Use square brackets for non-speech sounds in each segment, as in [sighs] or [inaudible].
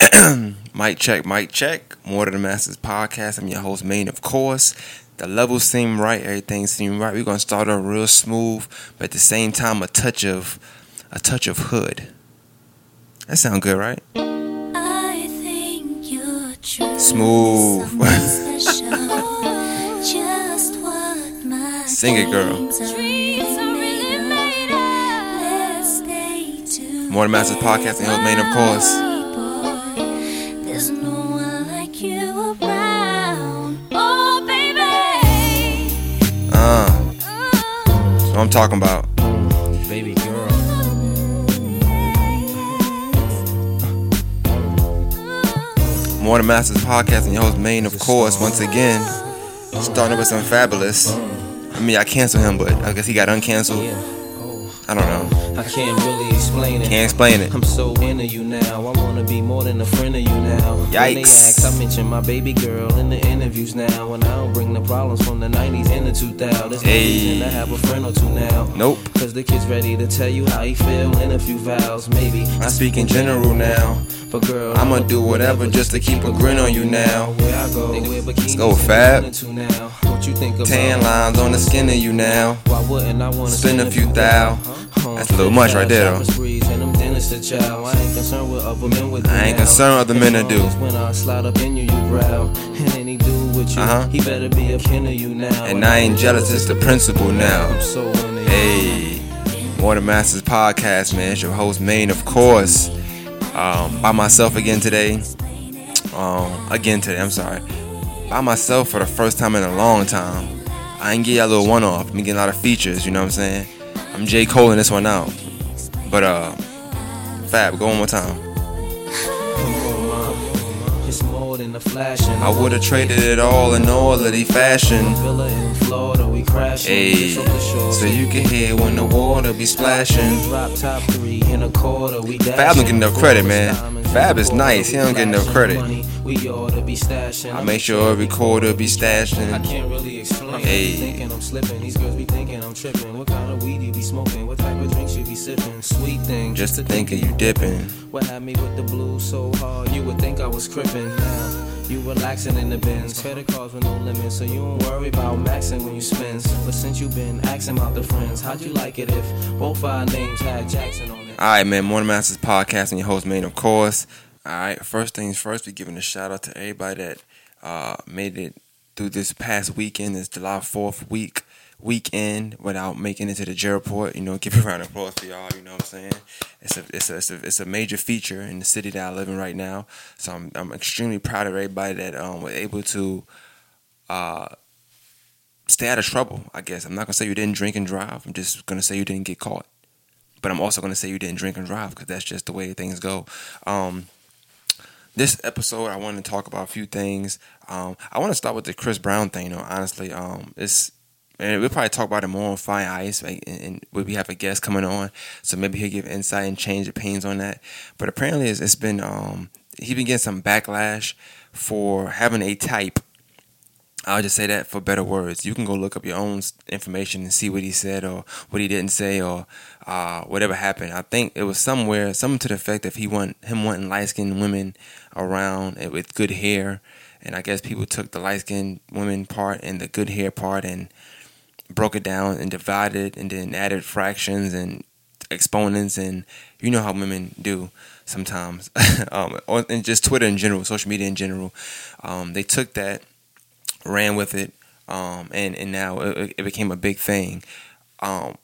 [clears throat] mic check, mic check. More to the Masters podcast. I'm your host, Main, of course. The levels seem right, everything seems right. We're gonna start off real smooth, but at the same time, a touch of a touch of hood. That sound good, right? I think you're true. Smooth. Just what my Sing it, girl. really made of. Let's stay together. More to the Masters podcast. And host, Main, of course. I'm talking about. Baby girl. The Masters podcast. And your host, Main, of course. Once again, starting with some fabulous. I mean, I canceled him, but I guess he got uncanceled. I don't know. I can't really explain it. Can't explain it. I'm so into you now. I wanna be more than a friend of you now. When they Yikes. ask, I mention my baby girl in the interviews now. And I don't bring the problems from the 90s and the 2000s. There's no Hey. to have a friend or two now. Nope. Cause the kid's ready to tell you how he feel in a few vows. Maybe I speak in general now. But girl, I'ma do whatever just to keep a grin on you now. Where I go, bikinis go, Fab. What you think about Tan lines on the skin of you now. Why wouldn't I wanna Spend a few thou. That's a little much right there, though. I ain't concerned with other men I to do. When I slide up in you. And Uh-huh. And I ain't jealous, it's the principle now. Hey, the Masters podcast, man. It's your host, Main, of course. Um, by myself again today. Um, again today, I'm sorry. By myself for the first time in a long time. I ain't get a little one off. I'm getting a lot of features, you know what I'm saying? I'm J. Cole in this one out. But, uh, Fab, go one more time. It's more than a flashing. I would've traded it all in fashion. In Florida, we crashing. Hey, the so you can hear when the water be splashing. Top three in a quarter, we Fab don't get enough credit, man. Fab is nice, he don't get enough credit. We ought to be stashing. I make sure every quarter be stashing. I can't really explain. Hey. Thinking I'm slipping. These girls be thinking I'm tripping. What kind of weed you be smoking? What type of drinks you be sipping? Sweet thing. Just to think of you dipping. What had me with the blues so hard? You would think I was crippin'. Now you relaxing in the bins. Credit cards with no limits, so you don't worry about maxing when you spend. But since you been asking about the friends, how'd you like it if both our names had Jackson on? All right, man. Morning Masters podcast and your host, man, of course. All right, first things first, we're giving a shout out to everybody that uh, made it through this past weekend, this July 4th week weekend without making it to the Jerport. You know, give a round of applause for y'all. You know what I'm saying? It's a it's a it's a, it's a major feature in the city that I live in right now. So I'm I'm extremely proud of everybody that um was able to uh stay out of trouble. I guess I'm not gonna say you didn't drink and drive. I'm just gonna say you didn't get caught. But I'm also gonna say you didn't drink and drive because that's just the way things go. Um, this episode, I want to talk about a few things. Um, I want to start with the Chris Brown thing. though. honestly, um, it's and we'll probably talk about it more on Fire Ice, like, and, and we have a guest coming on, so maybe he'll give insight and change pains on that. But apparently, it's, it's been um, he been getting some backlash for having a type. I'll just say that for better words. You can go look up your own information and see what he said or what he didn't say or uh, whatever happened. I think it was somewhere, something to the effect of he want him wanting light skinned women around with good hair, and I guess people took the light skinned women part and the good hair part and broke it down and divided and then added fractions and exponents and you know how women do sometimes [laughs] um, and just Twitter in general, social media in general. Um, they took that ran with it, um, and and now it, it became a big thing. Um,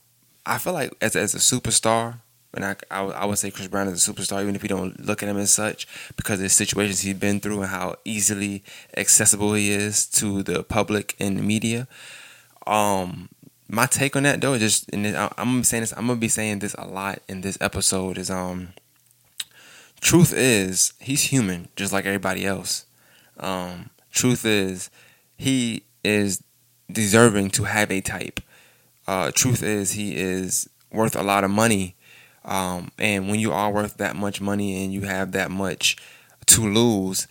I feel like as as a superstar, and I, I would- I would say Chris Brown is a superstar, even if you don't look at him as such, because of the situations he's been through and how easily accessible he is to the public and the media. Um, my take on that though just, and I- I'm gonna be saying this, I'm gonna be saying this a lot in this episode is um. Truth is, he's human, just like everybody else. Um, truth is, he is deserving to have a type. Uh, truth is, he is worth a lot of money. Um, and when you are worth that much money and you have that much to lose,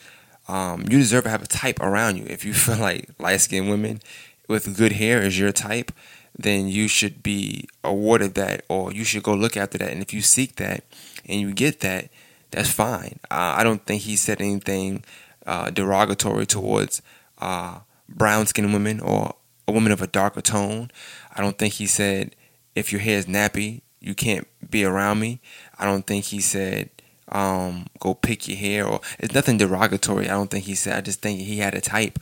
um, you deserve to have a type around you. If you [laughs] feel like light skinned women with good hair is your type, then you should be awarded that or you should go look after that. And if you seek that and you get that, that's fine. Uh, I don't think he said anything uh, derogatory towards uh, brown skinned women or a woman of a darker tone. I don't think he said, if your hair is nappy, you can't be around me. I don't think he said, um, go pick your hair or it's nothing derogatory. I don't think he said. I just think he had a type,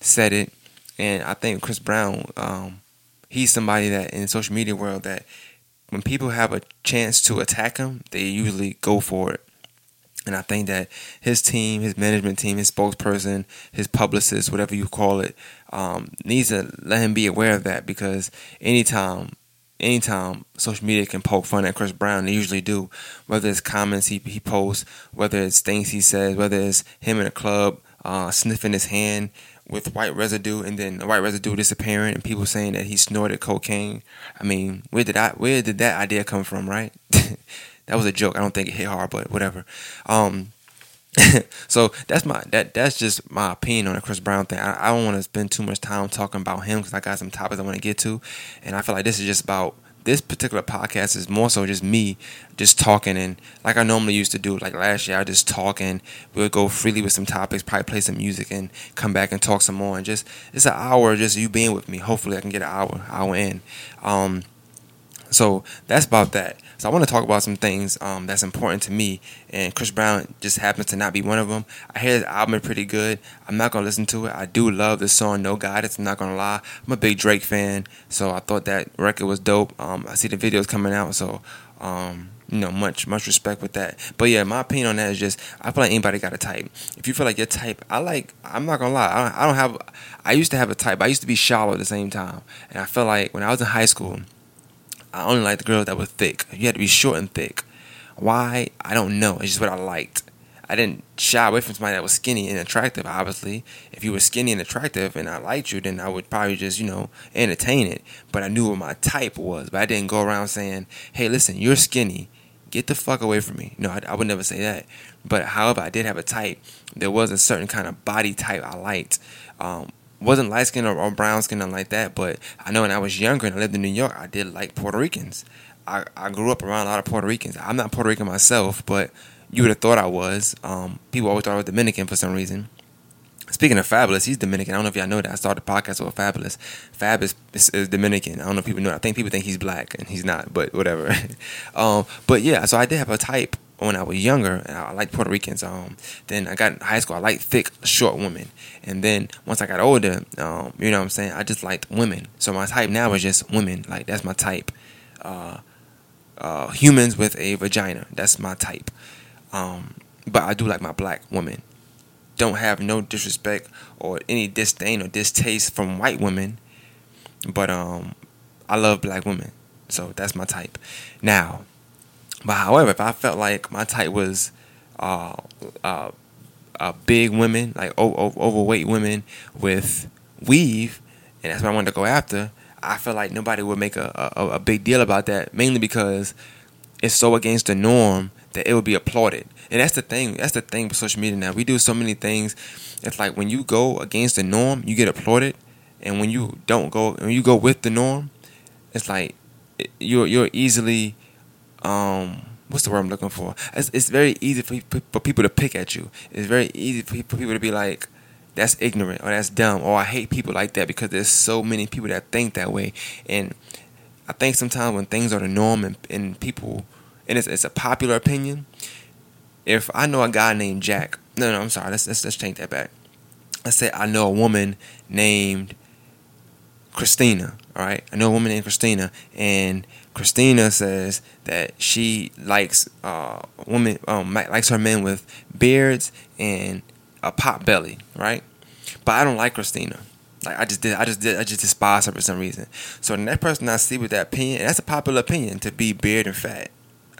said it, and I think Chris Brown, um, he's somebody that in social media world that when people have a chance to attack him, they usually go for it. And I think that his team, his management team, his spokesperson, his publicist, whatever you call it, um, needs to let him be aware of that because anytime, anytime social media can poke fun at Chris Brown, they usually do. Whether it's comments he, he posts, whether it's things he says, whether it's him in a club uh, sniffing his hand with white residue and then the white residue disappearing and people saying that he snorted cocaine. I mean, where did I where did that idea come from, right? [laughs] that was a joke. I don't think it hit hard, but whatever. Um [laughs] so that's my that that's just my opinion on the Chris Brown thing. I, I don't want to spend too much time talking about him because I got some topics I want to get to, and I feel like this is just about this particular podcast is more so just me just talking and like I normally used to do. Like last year, I just talk and we'll go freely with some topics, probably play some music and come back and talk some more. And just it's an hour just you being with me. Hopefully, I can get an hour hour in. Um, so that's about that. So I want to talk about some things um, that's important to me, and Chris Brown just happens to not be one of them. I hear the album pretty good. I'm not gonna listen to it. I do love the song "No Guidance." I'm not gonna lie. I'm a big Drake fan, so I thought that record was dope. Um, I see the videos coming out, so um, you know, much much respect with that. But yeah, my opinion on that is just I feel like anybody got a type. If you feel like your type, I like. I'm not gonna lie. I don't, I don't have. I used to have a type. I used to be shallow at the same time, and I feel like when I was in high school. I only liked the girls that were thick. You had to be short and thick. Why? I don't know. It's just what I liked. I didn't shy away from somebody that was skinny and attractive, obviously. If you were skinny and attractive and I liked you, then I would probably just, you know, entertain it. But I knew what my type was. But I didn't go around saying, hey, listen, you're skinny. Get the fuck away from me. No, I, I would never say that. But however, I did have a type. There was a certain kind of body type I liked. Um, wasn't light skin or, or, brown skin, nothing like that. But I know when I was younger and I lived in New York, I did like Puerto Ricans. I, I grew up around a lot of Puerto Ricans. I'm not Puerto Rican myself, but you would have thought I was. Um, people always thought I was Dominican for some reason. Speaking of Fabolous, he's Dominican. I don't know if y'all know that. I started a podcast with Fabolous. Fab is, is, is, Dominican. I don't know if people know. I think people think he's black, and he's not, but whatever. [laughs] um, but yeah, so I did have a type when I was younger, and I liked Puerto Ricans. Um, then I got in high school, I liked thick, short women. And then once I got older, um, you know what I'm saying, I just liked women. So my type now is just women. Like that's my type. Uh, uh, humans with a vagina. That's my type. Um, but I do like my black women. Don't have no disrespect or any disdain or distaste from white women, but um, I love black women. So that's my type. Now, but however, if I felt like my type was uh, uh, uh, big women, like o- o- overweight women with weave, and that's what I wanted to go after, I feel like nobody would make a, a, a big deal about that, mainly because it's so against the norm that it would be applauded. And that's the thing. That's the thing with social media now. We do so many things. It's like when you go against the norm, you get applauded, and when you don't go, when you go with the norm, it's like you're you're easily um what's the word I'm looking for? It's, it's very easy for, for people to pick at you. It's very easy for people to be like, that's ignorant or that's dumb or I hate people like that because there's so many people that think that way. And I think sometimes when things are the norm and, and people, and it's, it's a popular opinion, if I know a guy named Jack, no, no, I'm sorry, let's, let's, let's change that back. Let's say I know a woman named Christina, all right? I know a woman named Christina, and Christina says that she likes uh, women, um, likes her men with beards and a pot belly, right? But I don't like Christina. Like I just did, I just did, I just despise her for some reason. So the next person I see with that opinion, that's a popular opinion to be beard and fat.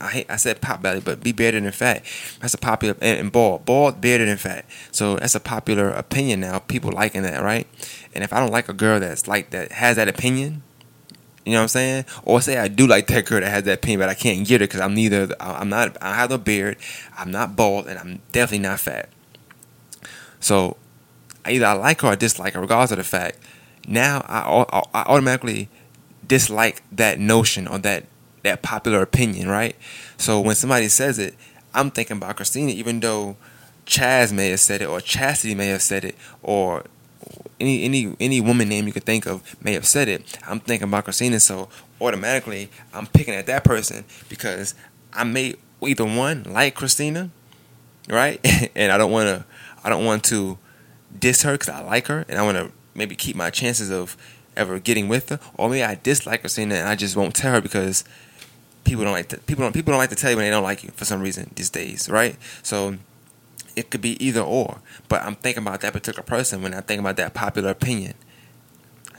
I hate, I said pot belly, but be bearded and fat. That's a popular and, and bald, bald, bearded and fat. So that's a popular opinion now. People liking that, right? And if I don't like a girl that's like that has that opinion, you know what I'm saying? Or say I do like that girl that has that opinion, but I can't get it because I'm neither. I'm not. I have no beard. I'm not bald, and I'm definitely not fat. So either I like her or dislike her, regardless of the fact. Now I, I automatically dislike that notion or that that popular opinion, right? So when somebody says it, I'm thinking about Christina, even though Chaz may have said it, or Chastity may have said it, or any any any woman name you could think of may have said it. I'm thinking about Christina, so automatically I'm picking at that person because I may either one like Christina, right? [laughs] and I don't want to I don't want to diss her because I like her, and I want to maybe keep my chances of ever getting with her, or maybe I dislike Christina and I just won't tell her because people don't like to people don't people don't like to tell you when they don't like you for some reason these days, right? So it could be either or. But I'm thinking about that particular person when I think about that popular opinion.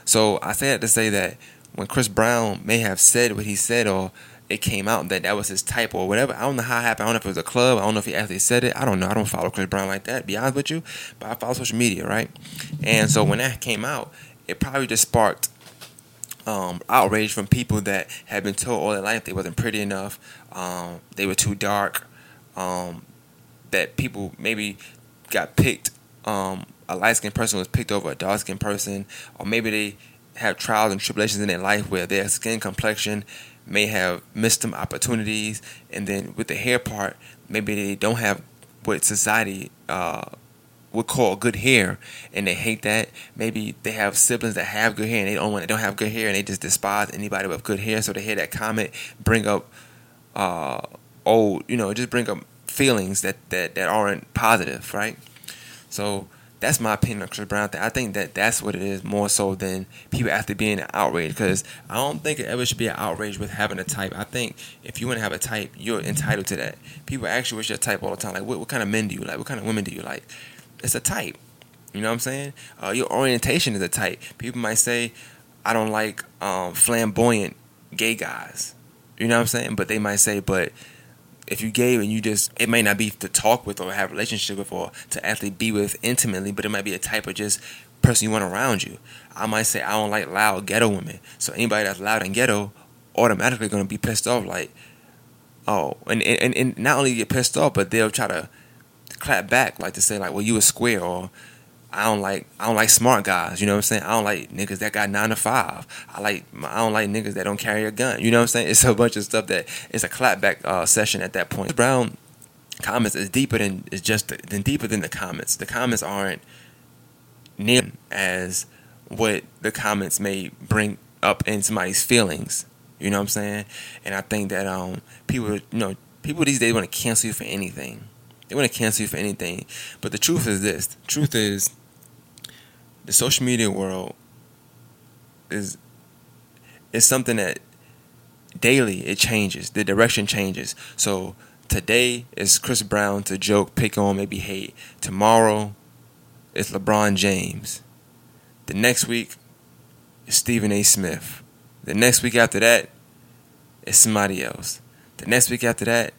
So I say that to say that when Chris Brown may have said what he said or it came out that that was his type or whatever. I don't know how it happened. I don't know if it was a club. I don't know if he actually said it. I don't know. I don't follow Chris Brown like that, be honest with you. But I follow social media, right? And so when that came out, it probably just sparked um, outrage from people that had been told all their life they wasn't pretty enough, um, they were too dark, um, that people maybe got picked. Um, a light skinned person was picked over a dark skinned person, or maybe they have trials and tribulations in their life where their skin complexion may have missed them opportunities, and then with the hair part, maybe they don't have what society uh, would call good hair, and they hate that. Maybe they have siblings that have good hair, and they don't want, they don't have good hair, and they just despise anybody with good hair. So they hear that comment, bring up uh, old, you know, just bring up feelings that that that aren't positive, right? So that's my opinion on Chris Brown. I think that that's what it is more so than people after being outraged. Because I don't think it ever should be an outrage with having a type. I think if you want to have a type, you're entitled to that. People you what's your type all the time. Like, what, what kind of men do you like? What kind of women do you like? It's a type. You know what I'm saying? Uh, your orientation is a type. People might say, I don't like um, flamboyant gay guys. You know what I'm saying? But they might say, but if you gay and you just it may not be to talk with or have a relationship with or to actually be with intimately, but it might be a type of just person you want around you. I might say I don't like loud ghetto women. So anybody that's loud and ghetto automatically gonna be pissed off like oh and, and and not only get pissed off but they'll try to clap back like to say like well you a square or I don't like I don't like smart guys. You know what I'm saying? I don't like niggas that got nine to five. I like I don't like niggas that don't carry a gun. You know what I'm saying? It's a bunch of stuff that it's a clapback uh, session at that point. Brown comments is deeper than is just than deeper than the comments. The comments aren't near as what the comments may bring up in somebody's feelings. You know what I'm saying? And I think that um people you know people these days want to cancel you for anything. They want to cancel you for anything. But the truth is this: the truth is the social media world is is something that daily it changes. The direction changes. So today is Chris Brown to joke, pick on, maybe hate. Tomorrow it's LeBron James. The next week is Stephen A. Smith. The next week after that is somebody else. The next week after that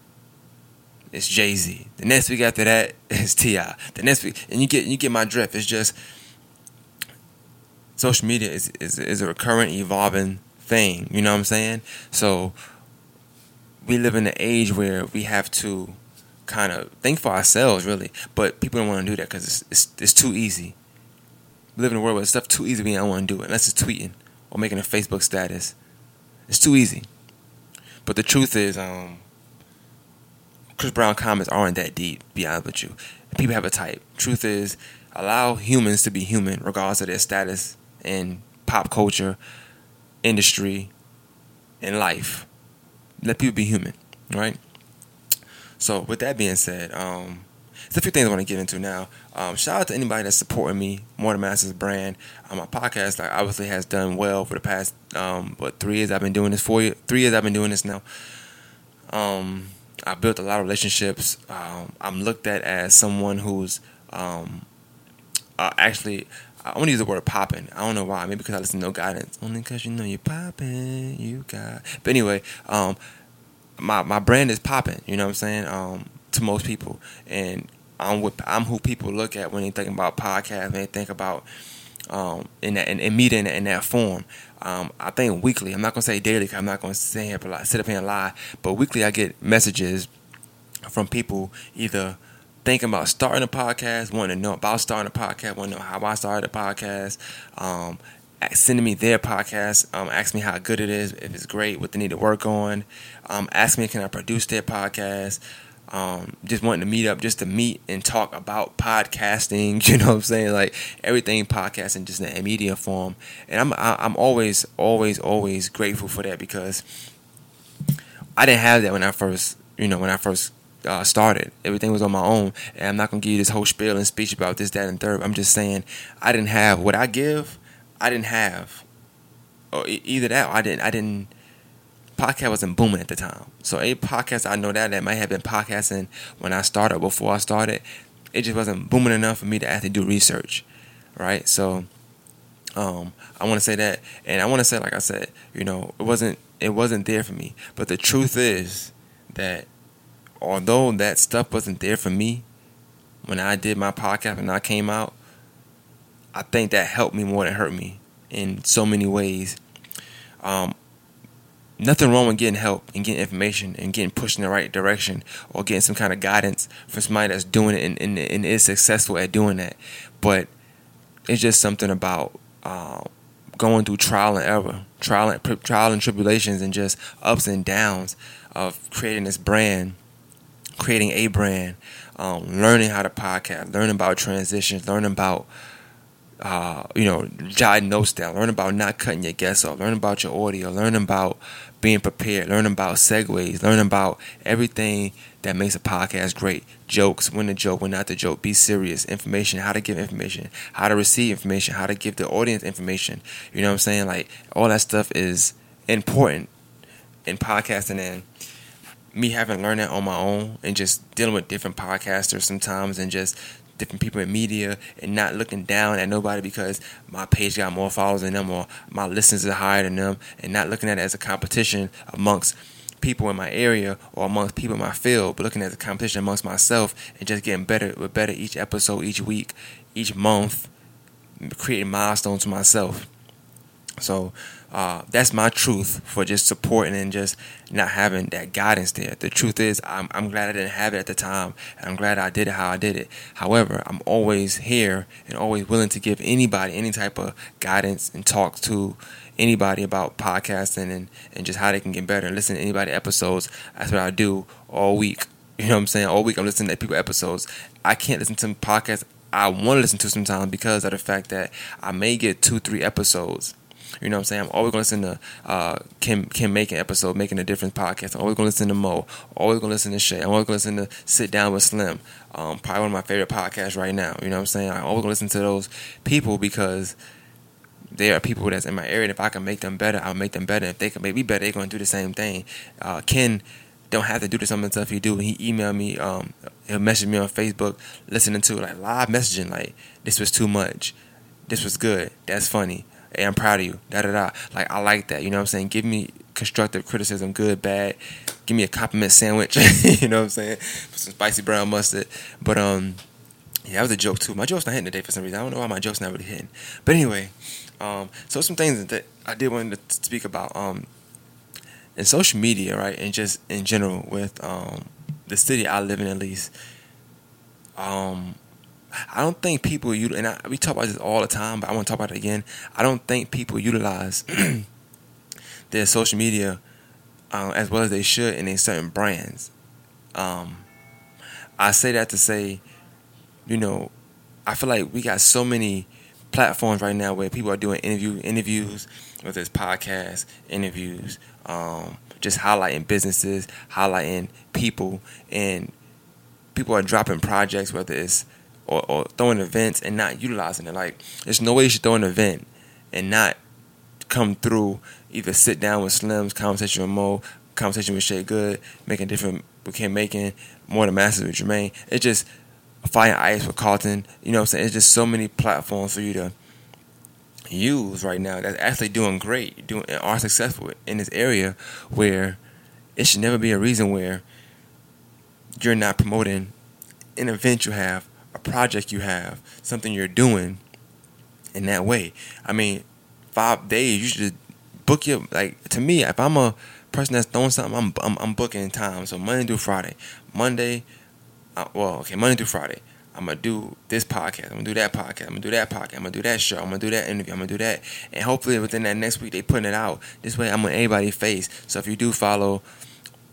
it's Jay Z. The next week after that [laughs] is T.I. The next week, and you get you get my drift. It's just social media is, is is a recurrent, evolving thing. You know what I'm saying? So we live in an age where we have to kind of think for ourselves, really. But people don't want to do that because it's, it's it's too easy. We live in a world where stuff too easy. We don't want to do it unless it's tweeting or making a Facebook status. It's too easy. But the truth is, um, Chris Brown comments aren't that deep. Be honest with you. People have a type. Truth is, allow humans to be human, regardless of their status in pop culture, industry, and life. Let people be human, right? So, with that being said, um, there's a few things I want to get into now. Um, shout out to anybody that's supporting me, More Than Masters brand. Um, my podcast, like, obviously, has done well for the past um, what three years. I've been doing this. Four years, three years. I've been doing this now. Um, I built a lot of relationships. Um, I'm looked at as someone who's um, uh, actually. I want to use the word popping. I don't know why. Maybe because I listen to no guidance. Only because you know you're popping. You got. But anyway, um, my my brand is popping. You know what I'm saying? Um, to most people, and I'm what I'm who people look at when they think about podcast. When they think about um, in that in, media in, in that form. Um, I think weekly. I'm not gonna say daily. Cause I'm not gonna sit up here and lie. But weekly, I get messages from people either thinking about starting a podcast, wanting to know about starting a podcast, want to know how I started a podcast, um, sending me their podcast, um, ask me how good it is, if it's great, what they need to work on, um, ask me can I produce their podcast, um, just wanting to meet up just to meet and talk about podcasting. [laughs] You know what I'm saying? Like everything podcasting, just in a media form. And I'm I- I'm always always always grateful for that because I didn't have that when I first you know when I first uh, started. Everything was on my own, and I'm not gonna give you this whole spiel and speech about this, that, and third. I'm just saying I didn't have what I give. I didn't have, or either that, or I didn't. I didn't. Podcast wasn't booming at the time, so a podcast I know that that might have been podcasting when I started. Before I started, it just wasn't booming enough for me to actually do research, right? So, um, I want to say that, and I want to say, like I said, you know, it wasn't it wasn't there for me. But the truth is that although that stuff wasn't there for me when I did my podcast and I came out, I think that helped me more than hurt me in so many ways. Um, nothing wrong with getting help and getting information and getting pushed in the right direction or getting some kind of guidance from somebody that's doing it and, and, and is successful at doing that. But it's just something about uh, going through trial and error, trial and trial and tribulations, and just ups and downs of creating this brand, creating a brand, um, learning how to podcast, learning about transitions, learning about uh, you know, jotting notes down, learn about not cutting your guests off, learn about your audio, learn about being prepared, learn about segues, learn about everything that makes a podcast great. Jokes, when to joke, when not to joke, be serious, information, how to give information, how to receive information, how to give the audience information. You know what I'm saying? Like all that stuff is important in podcasting and me having learned that on my own and just dealing with different podcasters sometimes and just different people in media and not looking down at nobody because my page got more followers than them or my listeners are higher than them and not looking at it as a competition amongst people in my area or amongst people in my field, but looking at the competition amongst myself and just getting better with better each episode, each week, each month, creating milestones for myself. So uh, that's my truth for just supporting and just not having that guidance there. The truth is, I'm, I'm glad I didn't have it at the time, and I'm glad I did it how I did it. However, I'm always here and always willing to give anybody any type of guidance and talk to anybody about podcasting and, and just how they can get better and listen to anybody episodes. That's what I do all week. [laughs] You know what I'm saying? All week I'm listening to people episodes. I can't listen to podcasts I want to listen to sometimes because of the fact that I may get two, three episodes you know what I'm saying? I'm always going to listen to uh, Kim Kim making episode, making a difference podcast. I'm always going to listen to Mo. Always going to listen to Shay. I'm always going to listen to Sit Down with Slim. Um, probably one of my favorite podcasts right now. You know what I'm saying? I'm always going to listen to those people because they are people that's in my area. And if I can make them better, I'll make them better. If they can make me better, they're going to do the same thing. Uh, Ken don't have to do the some of the stuff he do. He emailed me, um, he'll message me on Facebook, listening to like live messaging, like this was too much, this was good, that's funny, hey, I'm proud of you, da da da. Like I like that, you know what I'm saying? Give me constructive criticism, good, bad. Give me a compliment sandwich, [laughs] you know what I'm saying? Put some spicy brown mustard. But um, yeah, that was a joke too. My joke's not hitting today for some reason. I don't know why my joke's not really hitting. But anyway, um, so some things that I did want to speak about um, in social media, right, and just in general with um, the city I live in, at least. Um, I don't think people you and I, we talk about this all the time, but I want to talk about it again. I don't think people utilize [clears throat] their social media uh, as well as they should in certain brands. Um, I say that to say, you know, I feel like we got so many platforms right now where people are doing interview interviews, whether it's podcasts, interviews, um, just highlighting businesses, highlighting people, and people are dropping projects, whether it's or, or throwing events and not utilizing it. Like, there's no way you should throw an event and not come through. Either sit down with Slim's, conversation with Mo, conversation with Shay Good, making different. we Became making more than masters with Jermaine. It's just fire ice with Carlton. You know what I'm saying? It's just so many platforms for you to use right now that's actually doing great, doing are successful in this area where it should never be a reason where you're not promoting an event you have project you have, something you're doing in that way. I mean, five days, you should book your, like, to me, if I'm a person that's doing something, I'm, I'm, I'm booking time. So Monday through Friday. Monday, uh, well, okay, Monday through Friday. I'm gonna do this podcast. I'm gonna do that podcast. I'm gonna do that podcast. I'm gonna do that show. I'm gonna do that interview. I'm gonna do that, and hopefully within that next week they putting it out. This way, I'm on everybody's face. So if you do follow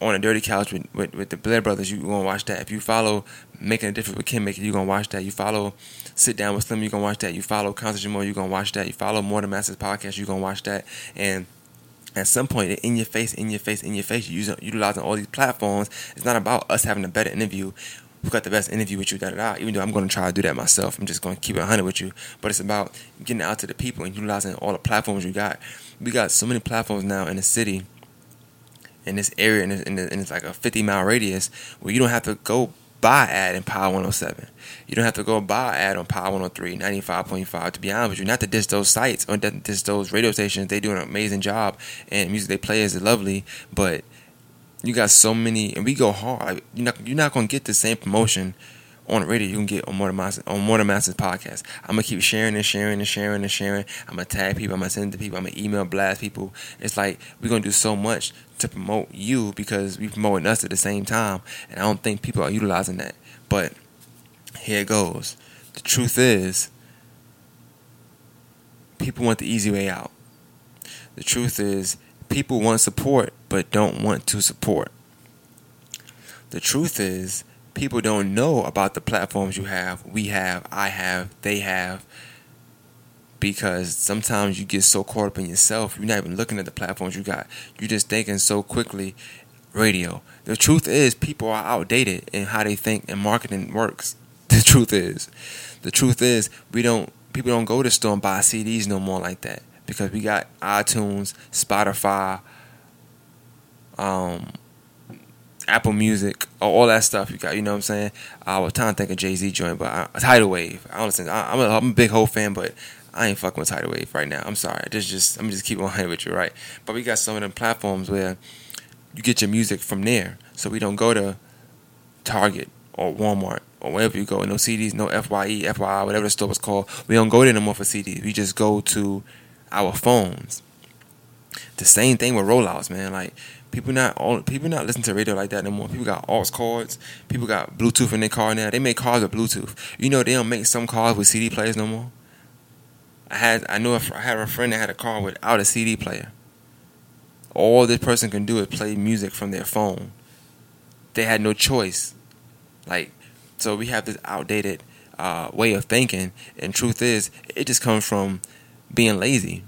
on a dirty couch with, with, with the Blair Brothers, you gonna watch that. If you follow Making a Difference with Ken Maker, you gonna watch that. You follow Sit Down with Slim, you're gonna watch that. You follow Constant More, you gonna watch that. You follow More Than Masters podcast, you're gonna watch that. And at some point, in your face, in your face, in your face, you utilizing all these platforms. It's not about us having a better interview. Who got the best interview with you? Da da da. Even though I'm going to try to do that myself, I'm just going to keep it 100 with you. But it's about getting out to the people and utilizing all the platforms you got. We got so many platforms now in the city in this area, and it's like a 50 mile radius, where you don't have to go buy ad in Power 107. You don't have to go buy ad on Power 103, 95.5. To be honest with you, not to diss those sites or diss those radio stations. They do an amazing job, and music they play is lovely, but you got so many, and we go hard. You're not you're not gonna get the same promotion on the radio you can get on Than Masters, on Than Masters podcast. I'm gonna keep sharing and sharing and sharing and sharing. I'm gonna tag people. I'm gonna send to people. I'm gonna email blast people. It's like we're gonna do so much to promote you because we're promoting us at the same time, and I don't think people are utilizing that. But here it goes. The truth is, people want the easy way out. The truth is, people want support but don't want to support. The truth is, people don't know about the platforms you have, we have, I have, they have, because sometimes you get so caught up in yourself, you're not even looking at the platforms you got. You're just thinking so quickly, radio. The truth is, people are outdated in how they think and marketing works. [laughs] The truth is, the truth is, we don't. People don't go to store and buy CDs no more like that because we got iTunes, Spotify, um, Apple Music, all that stuff. You got, you know what I'm saying? I was trying to think of Jay Z joint, but I, Tidal Wave. I listen. I, I'm a, I'm a big Hov fan, but I ain't fucking with Tidal Wave right now. I'm sorry. Just just I'm just keep [laughs] on with you, right? But we got some of them platforms where you get your music from there. So we don't go to Target or Walmart or wherever you go. No CDs, no FYE, FYI, whatever the store was called. We don't go there no more for CDs. We just go to our phones. The same thing with rollouts, man. Like people not all people not listen to radio like that no more. People got aux cords. People got Bluetooth in their car now. They make cars with Bluetooth. You know they don't make some cars with CD players no more. I had I knew a, I had a friend that had a car without a CD player. All this person can do is play music from their phone. They had no choice. Like so we have this outdated uh, way of thinking, and truth is, it just comes from being lazy.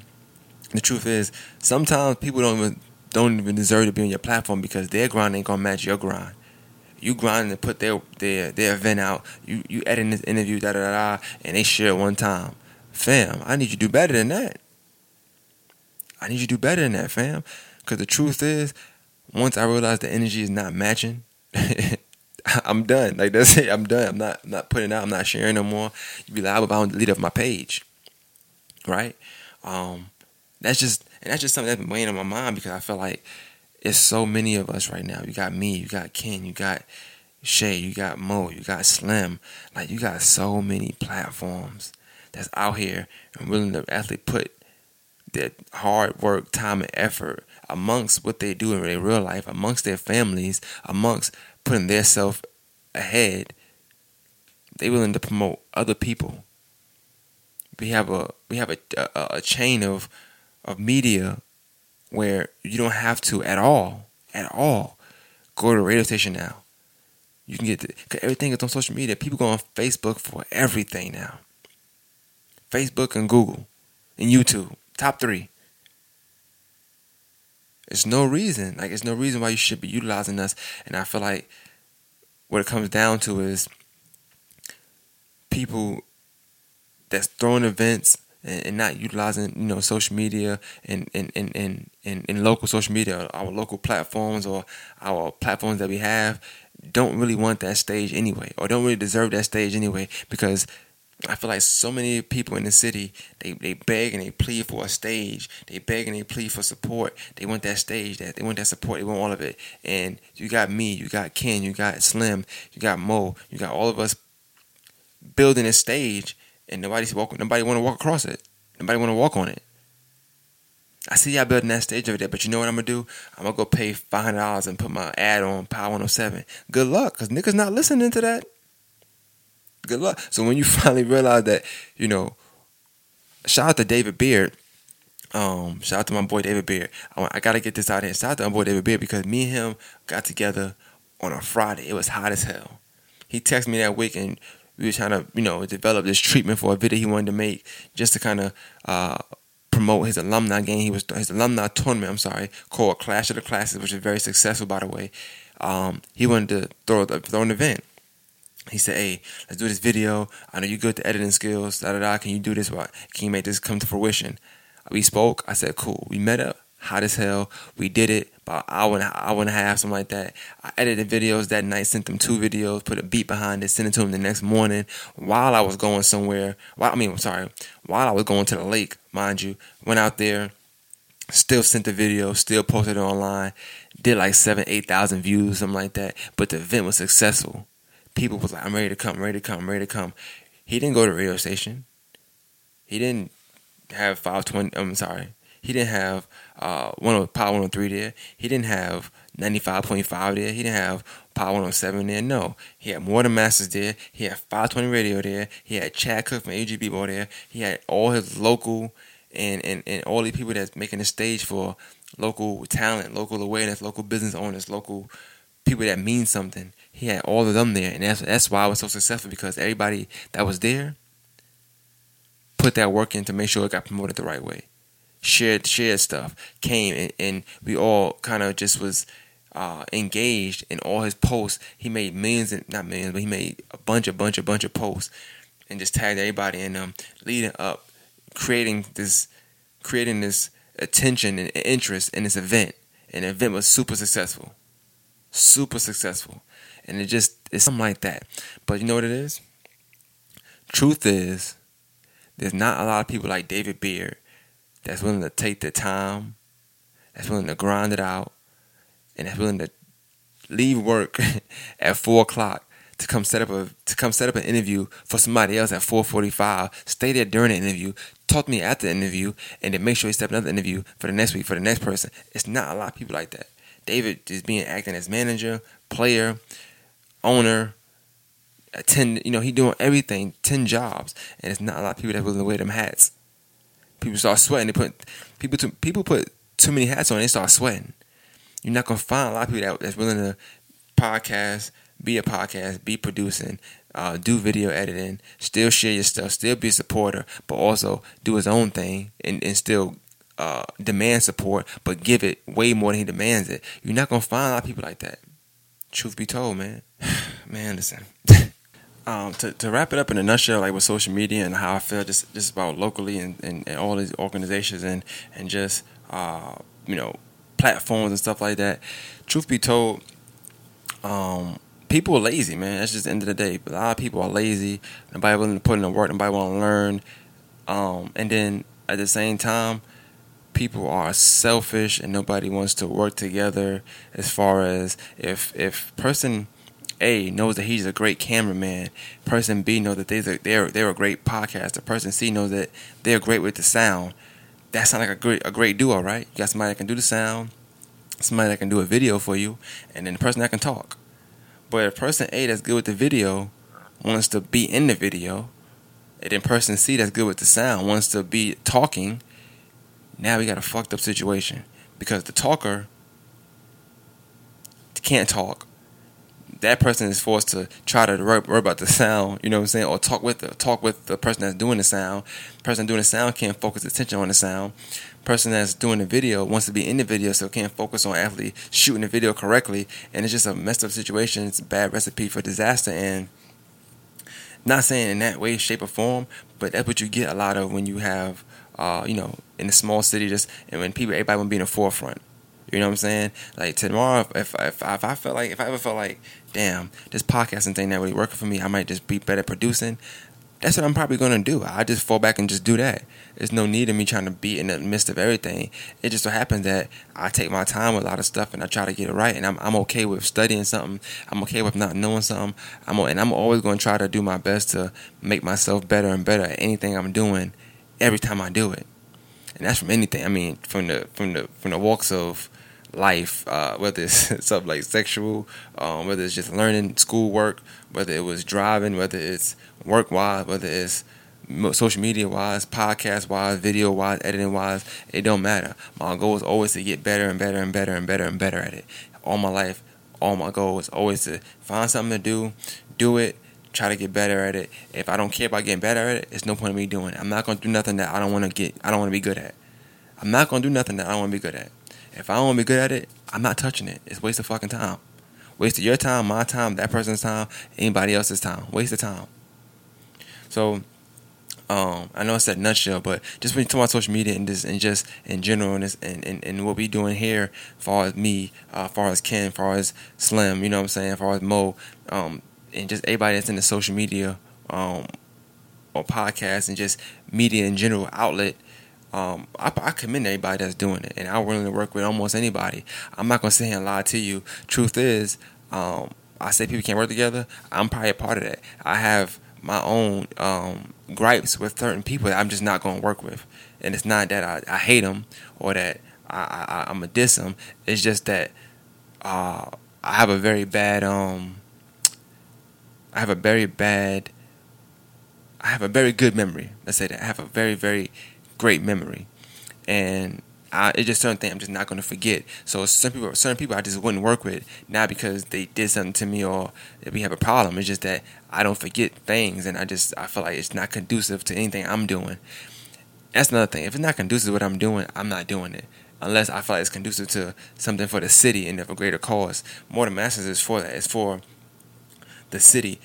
The truth is, sometimes people don't even don't even deserve to be on your platform because their grind ain't gonna match your grind. You grind and put their their their event out. You you edit this interview, da da da, and they share it one time. Fam, I need you to do better than that. I need you to do better than that, fam. Because the truth is, once I realize the energy is not matching, [laughs] I'm done. Like that's it. I'm done. I'm not I'm not putting out. I'm not sharing no more. You be if I don't delete off my page, right? Um, that's just and that's just something that's been weighing on my mind because I feel like it's so many of us right now. You got me. You got Ken. You got Shay. You got Mo. You got Slim. Like you got so many platforms that's out here and willing to actually put their hard work, time, and effort amongst what they do in their real life, amongst their families, amongst putting their self ahead, they willing to promote other people. We have a we have a, a, a chain of of media where you don't have to at all at all go to a radio station now. You can get the, everything is on social media. People go on Facebook for everything now. Facebook and Google and YouTube, top three. There's no reason, like, there's no reason why you should be utilizing us. And I feel like what it comes down to is people that's throwing events and, and not utilizing, you know, social media and and, and, and, and, and local social media, our local platforms or our platforms that we have, don't really want that stage anyway, or don't really deserve that stage anyway, because I feel like so many people in the city, they, they beg and they plead for a stage. They beg and they plead for support. They want that stage, that they want that support. They want all of it. And you got me, you got Ken, you got Slim, you got Mo, you got all of us building a stage, and nobody's walking. Nobody want to walk across it. Nobody want to walk on it. I see y'all building that stage over there, but you know what I'm gonna do? I'm gonna go pay five hundred dollars and put my ad on Power 107. Good luck, cause niggas not listening to that good luck. So when you [laughs] finally realize that, you know, shout out to David Beard. Um, shout out to my boy David Beard. I, I gotta get this out here. Shout out to my boy David Beard because me and him got together on a Friday. It was hot as hell. He texted me that week and we were trying to, you know, develop this treatment for a video he wanted to make just to kind of uh, promote his alumni game. He was his alumni tournament. I'm sorry, called Clash of the Classes, which is very successful, by the way. Um, he wanted to throw throw an event. He said, "Hey, let's do this video. I know you're good at editing skills. Da da da. Can you do this? What? Can you make this come to fruition?" We spoke. I said, "Cool." We met up. Hot as hell. We did it about an hour and hour and a half, something like that. I edited videos that night, sent them two videos, put a beat behind it, sent it to him the next morning while I was going somewhere. While, I mean, I'm sorry, while I was going to the lake, mind you. Went out there, still sent the video, still posted it online. Did like seven, eight thousand views, something like that. But the event was successful. People was like, "I'm ready to come, ready to come, ready to come." He didn't go to the radio station. He didn't have 520. I'm sorry. He didn't have uh, one of Power 103 there. He didn't have 95.5 there. He didn't have Power 107 there. No, he had more than Masters there. He had 520 Radio there. He had Chad Cook from AGB Ball there. He had all his local and, and, and all the people that's making the stage for local talent, local awareness, local business owners, local people that mean something. He had all of them there, and that's that's why I was so successful because everybody that was there put that work in to make sure it got promoted the right way shared shared stuff came and, and we all kind of just was uh, engaged in all his posts. He made millions and not millions, but he made a bunch, a bunch, a bunch of posts and just tagged everybody in them, leading up, creating this, creating this attention and interest in this event. And the event was super successful, super successful, and it just it's something like that. But you know what it is? Truth is, there's not a lot of people like David Beard that's willing to take the time, that's willing to grind it out, and that's willing to leave work [laughs] at four o'clock to come set up a to come set up an interview for somebody else at four forty five. Stay there during the interview, talk to me after the interview, and then make sure you set up another interview for the next week for the next person. It's not a lot of people like that. David is being acting as manager, player, owner, ten you know, he doing everything, ten jobs, and it's not a lot of people that willing to wear them hats people start sweating. They put people to, people put too many hats on. They start sweating. You're not gonna find a lot of people that, that's willing to podcast, be a podcast, be producing, uh, do video editing, still share your stuff, still be a supporter, but also do his own thing and, and still uh, demand support, but give it way more than he demands it. You're not gonna find a lot of people like that. Truth be told, man. [sighs] man, listen. [laughs] um, to, to wrap it up in a nutshell, like with social media and how I feel just, just about locally and, and, and all these organizations and, and just, uh, you know, platforms and stuff like that. Truth be told, um, people are lazy, man. That's just the end of the day. A lot of people are lazy. Nobody willing to put in the work. Nobody want to learn. Um, and then at the same time, people are selfish and nobody wants to work together. As far as if if person a knows that he's a great cameraman. Person B knows that they're they're they're a great podcaster. Person C knows that they're great with the sound. That sounds like a great a great duo, right? You got somebody that can do the sound, somebody that can do a video for you, and then the person that can talk. But if person A that's good with the video wants to be in the video, and then person C that's good with the sound wants to be talking, now we got a fucked up situation because the talker can't talk that person is forced to try to worry, about the sound, you know what I'm saying, or talk with the talk with the person that's doing the sound. Person doing the sound can't focus attention on the sound. Person that's doing the video wants to be in the video, so can't focus on actually shooting the video correctly, and it's just a messed up situation. It's a bad recipe for disaster, and not saying in that way, shape, or form, but that's what you get a lot of when you have, uh, you know, in a small city, just and when people, everybody want to be in the forefront. You know what I'm saying? Like tomorrow, if if, if I felt like if I ever felt like, damn, this podcasting thing not really working for me, I might just be better producing. That's what I'm probably gonna do. I just fall back and just do that. There's no need of me trying to be in the midst of everything. It just so happens that I take my time with a lot of stuff and I try to get it right. And I'm I'm okay with studying something. I'm okay with not knowing something. I'm and I'm always gonna try to do my best to make myself better and better at anything I'm doing every time I do it. And that's from anything. I mean, from the from the from the walks of life, uh, whether it's [laughs] something like sexual, um, whether it's just learning schoolwork, whether it was driving, whether it's work wise, whether it's social media wise, podcast wise, video wise, editing wise, it don't matter. My goal is always to get better and better and better and better and better at it. All my life, all my goal is always to find something to do, do it, try to get better at it. If I don't care about getting better at it, it's no point in me doing it. I'm not gonna do nothing that I don't want to get. I don't want to be good at. I'm not gonna do nothing that I don't want to be good at. If I don't be good at it, I'm not touching it. It's waste of fucking time. Waste of your time, my time, that person's time, anybody else's time. Waste of time. So, um, I know it's that nutshell, but just when you talk about social media and just and just in general and, this, and, and and what we doing here, far as me, uh, far as Ken, far as Slim, you know what I'm saying, far as Mo, um, and just everybody that's in the social media, um, or podcast and just media in general outlet. Um, I, I commend anybody that's doing it, and I'm willing to work with almost anybody. I'm not gonna sit here and lie to you. Truth is, um, I say people can't work together. I'm probably a part of that. I have my own um, gripes with certain people that I'm just not gonna work with, and it's not that I, I hate them or that I, I I'm a diss them. It's just that uh, I have a very bad um, I have a very bad I have a very good memory. Let's say that I have a very, very great memory, and I, it's just certain I'm just not going to forget. So some people, certain people, I just wouldn't work with, not because they did something to me or we have a problem. It's just that I don't forget things, and I just I feel like it's not conducive to anything I'm doing. That's another thing. If it's not conducive to what I'm doing, I'm not doing it. Unless I feel like it's conducive to something for the city and of a greater cause. Morning Masters is for that. It's for the city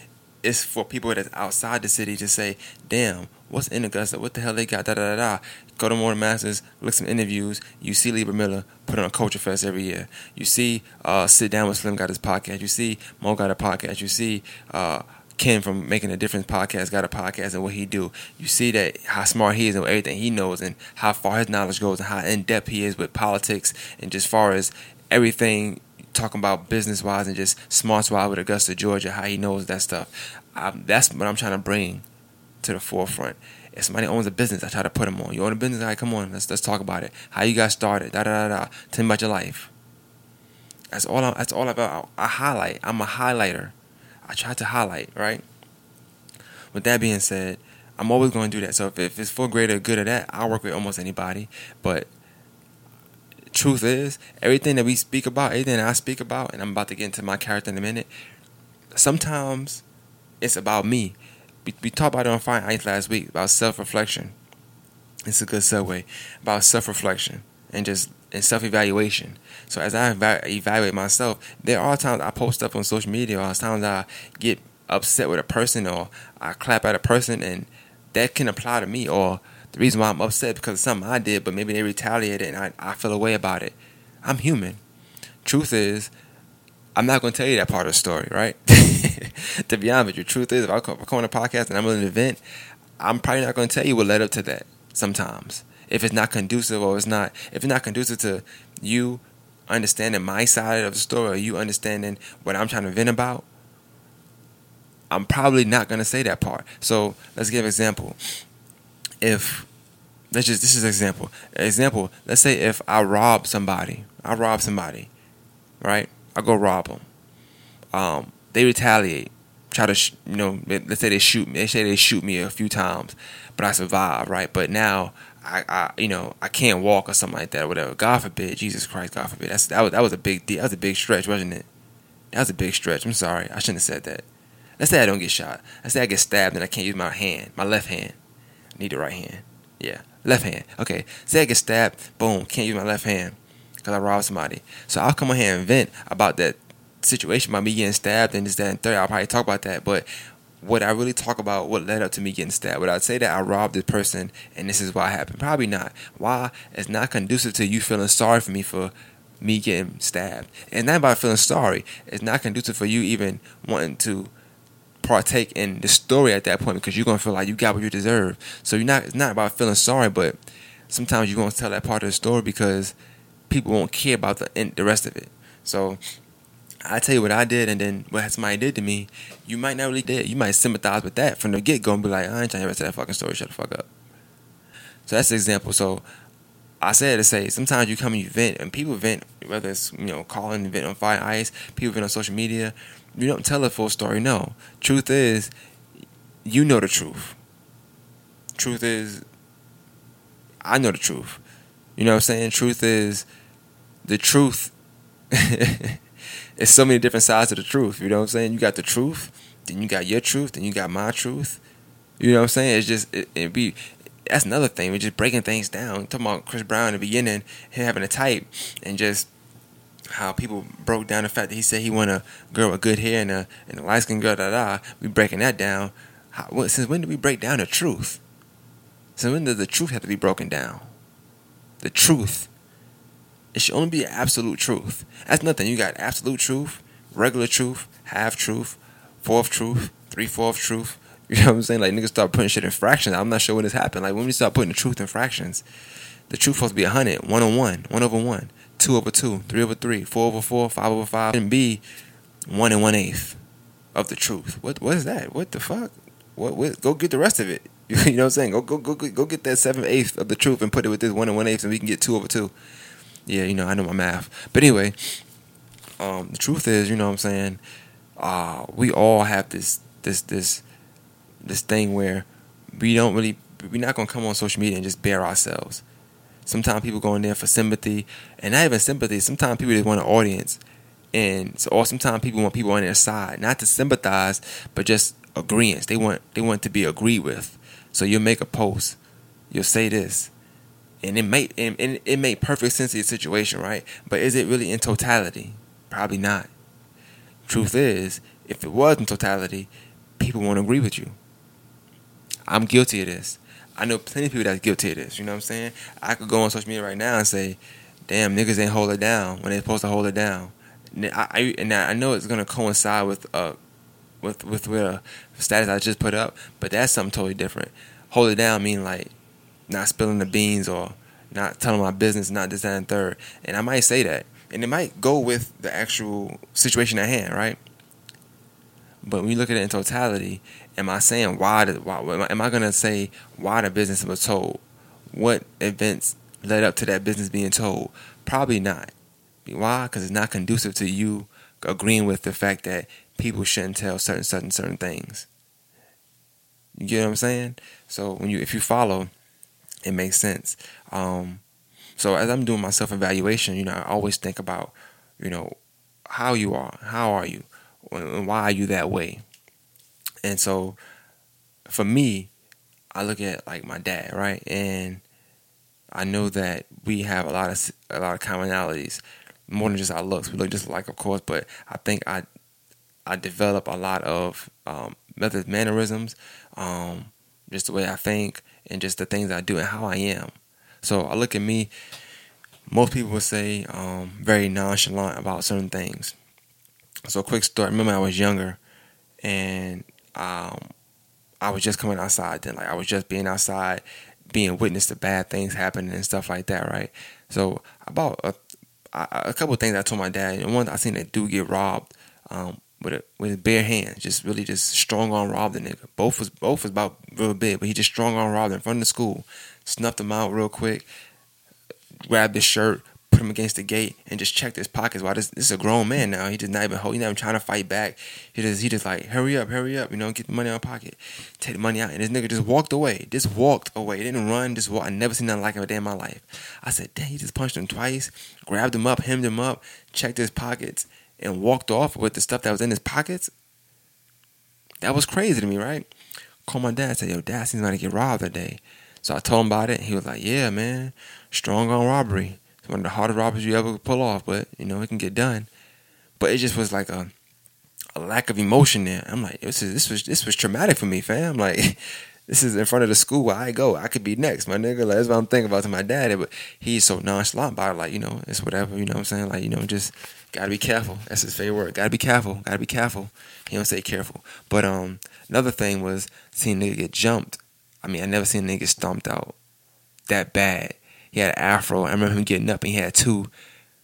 it's for people that's outside the city to say, damn, what's in Augusta? What the hell they got? Da da da da. Go to Morning Masters, look some interviews. You see Libra Miller put on a Culture Fest every year. You see uh, Sit Down with Slim got his podcast. You see Mo got a podcast. You see uh, Ken from Making a Difference podcast got a podcast and what he do. You see that how smart he is and everything he knows and how far his knowledge goes and how in depth he is with politics and just far as everything talking about business wise and just smarts wise with Augusta, Georgia, how he knows that stuff. Um, that's what I'm trying to bring to the forefront. If somebody owns a business, I try to put them on. You own a business, all right, come on, let's let's talk about it. How you got started, da da da da. Tell me about your life. That's all. I, that's all about. I highlight. I'm a highlighter. I try to highlight, right? With that being said, I'm always going to do that. So if, if it's for greater good or that, I'll work with almost anybody. But truth is, everything that we speak about, everything I speak about, and I'm about to get into my character in a minute. Sometimes it's about me. We, we talked about it on Fire Ice last week about self reflection. It's a good segue about self reflection and just and self evaluation. So as I eva- evaluate myself, there are times I post up on social media, or times I get upset with a person, or I clap at a person, and that can apply to me. Or the reason why I'm upset because of something I did, but maybe they retaliated and I, I feel a way about it. I'm human. Truth is, I'm not going to tell you that part of the story, right? [laughs] [laughs] to be honest with you, truth is, if I come on a podcast and I'm in an event, I'm probably not going to tell you what led up to that sometimes. If it's not conducive or it's not, if it's not conducive to you understanding my side of the story or you understanding what I'm trying to vent about, I'm probably not going to say that part. So let's give an example. If, let's just, this is an example. Example, let's say if I rob somebody, I rob somebody, right? I go rob them. Um, they retaliate, try to, sh- you know, let's say they shoot me. They say they shoot me a few times, but I survive, right? But now I, I, you know, I can't walk or something like that, or whatever. God forbid, Jesus Christ, God forbid. That's that was that was a big deal. That was a big stretch, wasn't it? That was a big stretch. I'm sorry, I shouldn't have said that. Let's say I don't get shot. Let's say I get stabbed and I can't use my hand, my left hand. I need the right hand. Yeah, left hand. Okay. Say I get stabbed, boom, can't use my left hand because I robbed somebody. So I'll come on here and vent about that situation about me getting stabbed and this, that, and third. I'll probably talk about that. But would I really talk about what led up to me getting stabbed? Would I say that I robbed this person and this is why it happened? Probably not. Why? It's not conducive to you feeling sorry for me for me getting stabbed. And not about feeling sorry. It's not conducive for you even wanting to partake in the story at that point because you're gonna feel like you got what you deserve. So you're not. It's not about feeling sorry, but sometimes you're gonna tell that part of the story because people won't care about the the rest of it. So I tell you what I did, and then what somebody did to me, you might not really did. You might sympathize with that from the get go and be like, I ain't trying to rest of that fucking story. Shut the fuck up. So that's the example. So I said to say sometimes you come and you vent, and people vent, whether it's you know calling, vent on fire ice, people vent on social media. You don't tell a full story. No, truth is, you know the truth. Truth is, I know the truth. You know what I'm saying? Truth is, the truth. [laughs] it's so many different sides of the truth. You know what I'm saying? You got the truth, then you got your truth, then you got my truth. You know what I'm saying? It's just it, it be. That's another thing. We're just breaking things down. Talking about Chris Brown in the beginning, him having a type, and just how people broke down the fact that he said he want a girl with good hair and a and a light skinned girl. Da da. We breaking that down. How, since when did we break down the truth? Since when does the truth have to be broken down? The truth. It should only be absolute truth. That's nothing. You got absolute truth, regular truth, half truth, fourth truth, three fourth truth. [laughs] You know what I'm saying? Like niggas start putting shit in fractions. I'm not sure when this happened. Like when we start putting the truth in fractions, the truth supposed to be a hundred, one on one, one over one, two over two, three over three, four over four, five over five, and be one and one eighth of the truth. What what is that? What the fuck? What, what go get the rest of it. [laughs] You know what I'm saying? Go go go go get that seven eighth of the truth and put it with this one and one eighth, and we can get two over two. Yeah, you know I know my math. But anyway, um, the truth is, you know what I'm saying. Uh, we all have this this this this thing where we don't really we're not gonna come on social media and just bare ourselves. Sometimes people go in there for sympathy, and not even sympathy. Sometimes people just want an audience, and so or sometimes people want people on their side, not to sympathize, but just agreeance. They want they want to be agreed with. So you'll make a post, you'll say this, and it made and, and it make perfect sense of the situation, right? But is it really in totality? Probably not. Truth is, if it was in totality, people won't agree with you. I'm guilty of this. I know plenty of people that's guilty of this. You know what I'm saying? I could go on social media right now and say, "Damn, niggas ain't hold it down when they're supposed to hold it down." And I, I and I know it's gonna coincide with uh with with with status I just put up, but that's something totally different. Hold it down mean like not spilling the beans or not telling my business, not this that, and third. And I might say that, and it might go with the actual situation at hand, right? But when you look at it in totality, am I saying why? The, why am I going to say why the business was told? What events led up to that business being told? Probably not. Why? Because it's not conducive to you agreeing with the fact that people shouldn't tell certain, certain, certain things. You get what I'm saying? So when you, if you follow, it makes sense. Um, so as I'm doing my self evaluation, you know, I always think about, you know, how you are, how are you, and why are you that way? And so for me, I look at like my dad, right? And I know that we have a lot of a lot of commonalities, more than just our looks. We look just alike, of course, but I think I I develop a lot of um, methods, mannerisms, um, just the way I think, and just the things I do and how I am. So I look at me. Most people would say um, very nonchalant about certain things. So, quick story. Remember, I was younger, and um, I was just coming outside. Then, like, I was just being outside, being witness to bad things happening and stuff like that, right? So, about a, a couple things I told my dad. And one, I seen a dude get robbed um, with a with his bare hands, just really just strong arm robbed the nigga. Both was both was about real big, but he just strong arm robbed him in front of the school, snuffed him out real quick, grabbed his shirt, put him against the gate and just checked his pockets. While this, this is a grown man now. He just not even hold, he not even trying to fight back. He just he just like hurry up, hurry up, you know, get the money out of pocket, take the money out, and this nigga just walked away. Just walked away. Didn't run. Just walk. I never seen nothing like him a day in my life. I said, dang, he just punched him twice, grabbed him up, hemmed him up, checked his pockets, and walked off with the stuff that was in his pockets. That was crazy to me, right? Called my dad, said, yo, dad seems like to get robbed today. So I told him about it. He was like, yeah, man, strong on robbery. It's one of the hardest robberies you ever pull off, but you know it can get done. But it just was like a a lack of emotion there. I'm like, this is this was this was traumatic for me, fam. [laughs] Like, this is in front of the school where I go. I could be next, my nigga. Like, that's what I'm thinking about to my daddy. But he's so nonchalant about it. Like, you know, it's whatever. You know what I'm saying? Like, you know, just gotta be careful. That's his favorite word. Gotta be careful. Gotta be careful. He don't say careful. But um, another thing was seeing nigga get jumped. I mean, I never seen a nigga stomped out that bad. He had an afro. I remember him getting up and he had two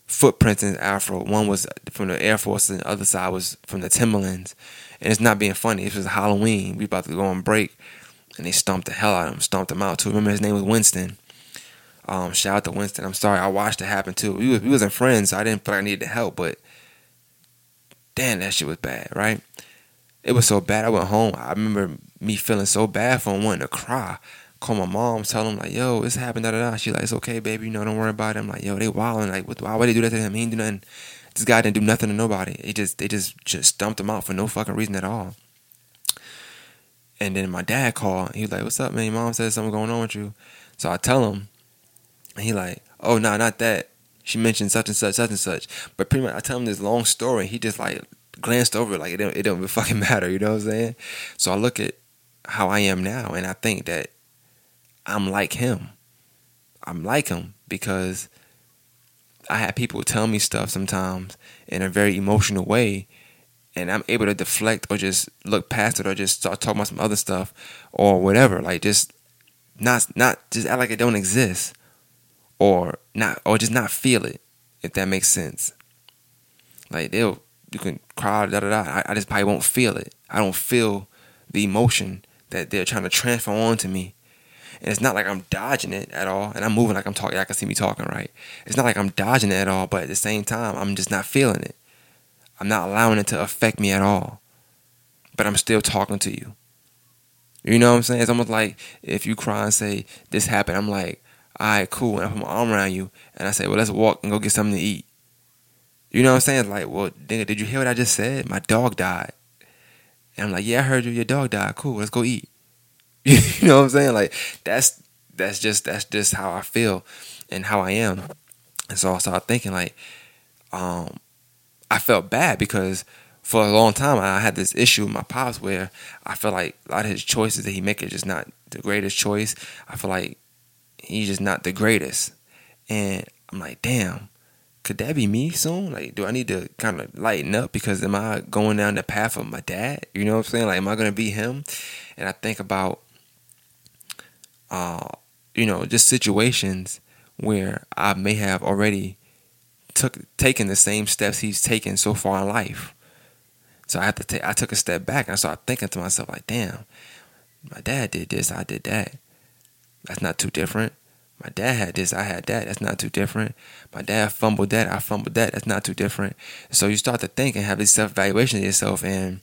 footprints in his afro. One was from the Air Force and the other side was from the Timberlands. And it's not being funny. It was Halloween. We about to go on break. And they stomped the hell out of him. Stomped him out too. Remember his name was Winston. Um, shout out to Winston. I'm sorry. I watched it happen too. We, was, we wasn't friends, so I didn't feel like I needed help. But damn, that shit was bad, right? It was so bad. I went home. I remember me feeling so bad for him, wanting to cry call my mom, tell them like, yo, this happened, da da da. She like, it's okay, baby, you know, don't worry about it. I'm like, yo, they wilding. Like, why would they do that to him? He didn't do nothing. This guy didn't do nothing to nobody. He just, they just, just stumped him out for no fucking reason at all. And then my dad called. He was like, what's up, man? Your mom said something going on with you. So I tell him, and he like, oh, no, nah, not that. She mentioned such and such, such and such. But pretty much, I tell him this long story. He just like glanced over it like it don't, it don't [laughs] fucking matter. You know what I'm saying? So I look at how I am now, and I think that I'm like him. I'm like him because I have people tell me stuff sometimes in a very emotional way, and I'm able to deflect or just look past it or just start talking about some other stuff or whatever. Like just not not just act like it don't exist or not or just not feel it if that makes sense. Like they'll you can cry da da da. I, I just probably won't feel it. I don't feel the emotion that they're trying to transfer onto me. And it's not like I'm dodging it at all. And I'm moving like I'm talking. I can see me talking right. It's not like I'm dodging it at all. But at the same time, I'm just not feeling it. I'm not allowing it to affect me at all. But I'm still talking to you. You know what I'm saying? It's almost like if you cry and say, This happened, I'm like, All right, cool. And I put my arm around you and I say, Well, let's walk and go get something to eat. You know what I'm saying? It's Like, well, nigga, did you hear what I just said? My dog died. And I'm like, Yeah, I heard you. Your dog died. Cool. Let's go eat. [laughs] you know what I'm saying? Like, that's that's just that's just how I feel and how I am. And so I started thinking like, um, I felt bad because for a long time I had this issue with my pops where I felt like a lot of his choices that he make are just not the greatest choice. I feel like he's just not the greatest. And I'm like, damn, could that be me soon? Like, do I need to kind of lighten up because am I going down the path of my dad? You know what I'm saying? Like, am I gonna be him? And I think about, uh, you know, just situations where I may have already took taken the same steps he's taken so far in life. So I had to take. I took a step back and I started thinking to myself like, damn, my dad did this, I did that. That's not too different. My dad had this, I had that. That's not too different. My dad fumbled that, I fumbled that. That's not too different. So you start to think and have this self evaluation of yourself. And,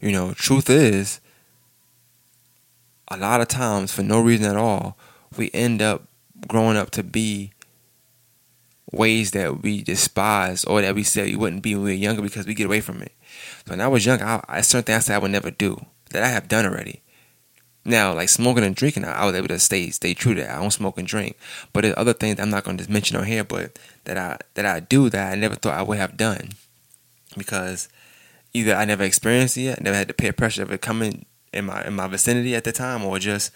you know, truth is, a lot of times, for no reason at all, we end up growing up to be ways that we despise or that we said we wouldn't be when we were younger because we get away from it. So when I was young, I, I certain things I said I would never do that I have done already. Now, like smoking and drinking, I was able to stay stay true to that. I don't smoke and drink, but there's other things I'm not going to mention on here, but that I that I do that I never thought I would have done because either I never experienced it yet, never had the peer pressure of it coming in my in my vicinity at the time, or just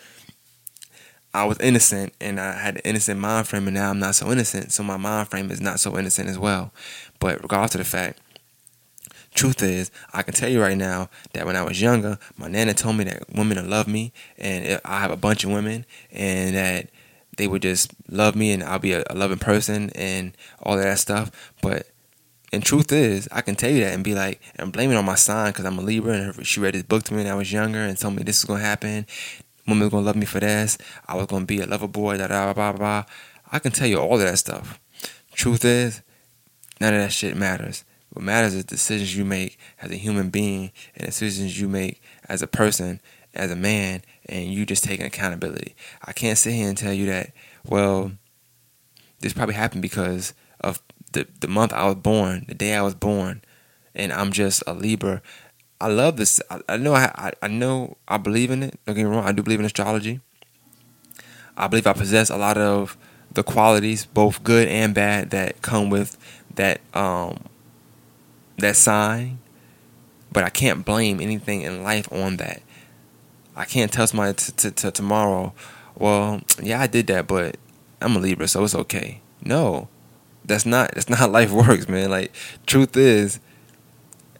I was innocent and I had an innocent mind frame, and now I'm not so innocent, so my mind frame is not so innocent as well. But regardless of the fact, truth is, I can tell you right now that when I was younger, my nana told me that women will love me, and I have a bunch of women, and that they would just love me, and I'll be a, a loving person, and all that stuff. But and truth is, I can tell you that and be like, and blame it on my sign because I'm a Libra, and she read this book to me when I was younger and told me this is gonna happen. Women's gonna love me for this. I was gonna be a lover boy. Da da blah blah. I can tell you all of that stuff. Truth is, none of that shit matters. What matters is decisions you make as a human being and decisions you make as a person, as a man, and you just taking accountability. I can't sit here and tell you that, well, this probably happened because of the, the month I was born, the day I was born, and I'm just a Libra. I love this. I, I know I, I, know I believe in it. Don't get me wrong. I do believe in astrology. I believe I possess a lot of the qualities, both good and bad, that come with that um, that sign. But I can't blame anything in life on that. I can't tell somebody t- t- t- tomorrow, well, yeah, I did that, but I'm a Libra, so it's okay. No, that's not that's not how [laughs] life works, man. Like, truth is,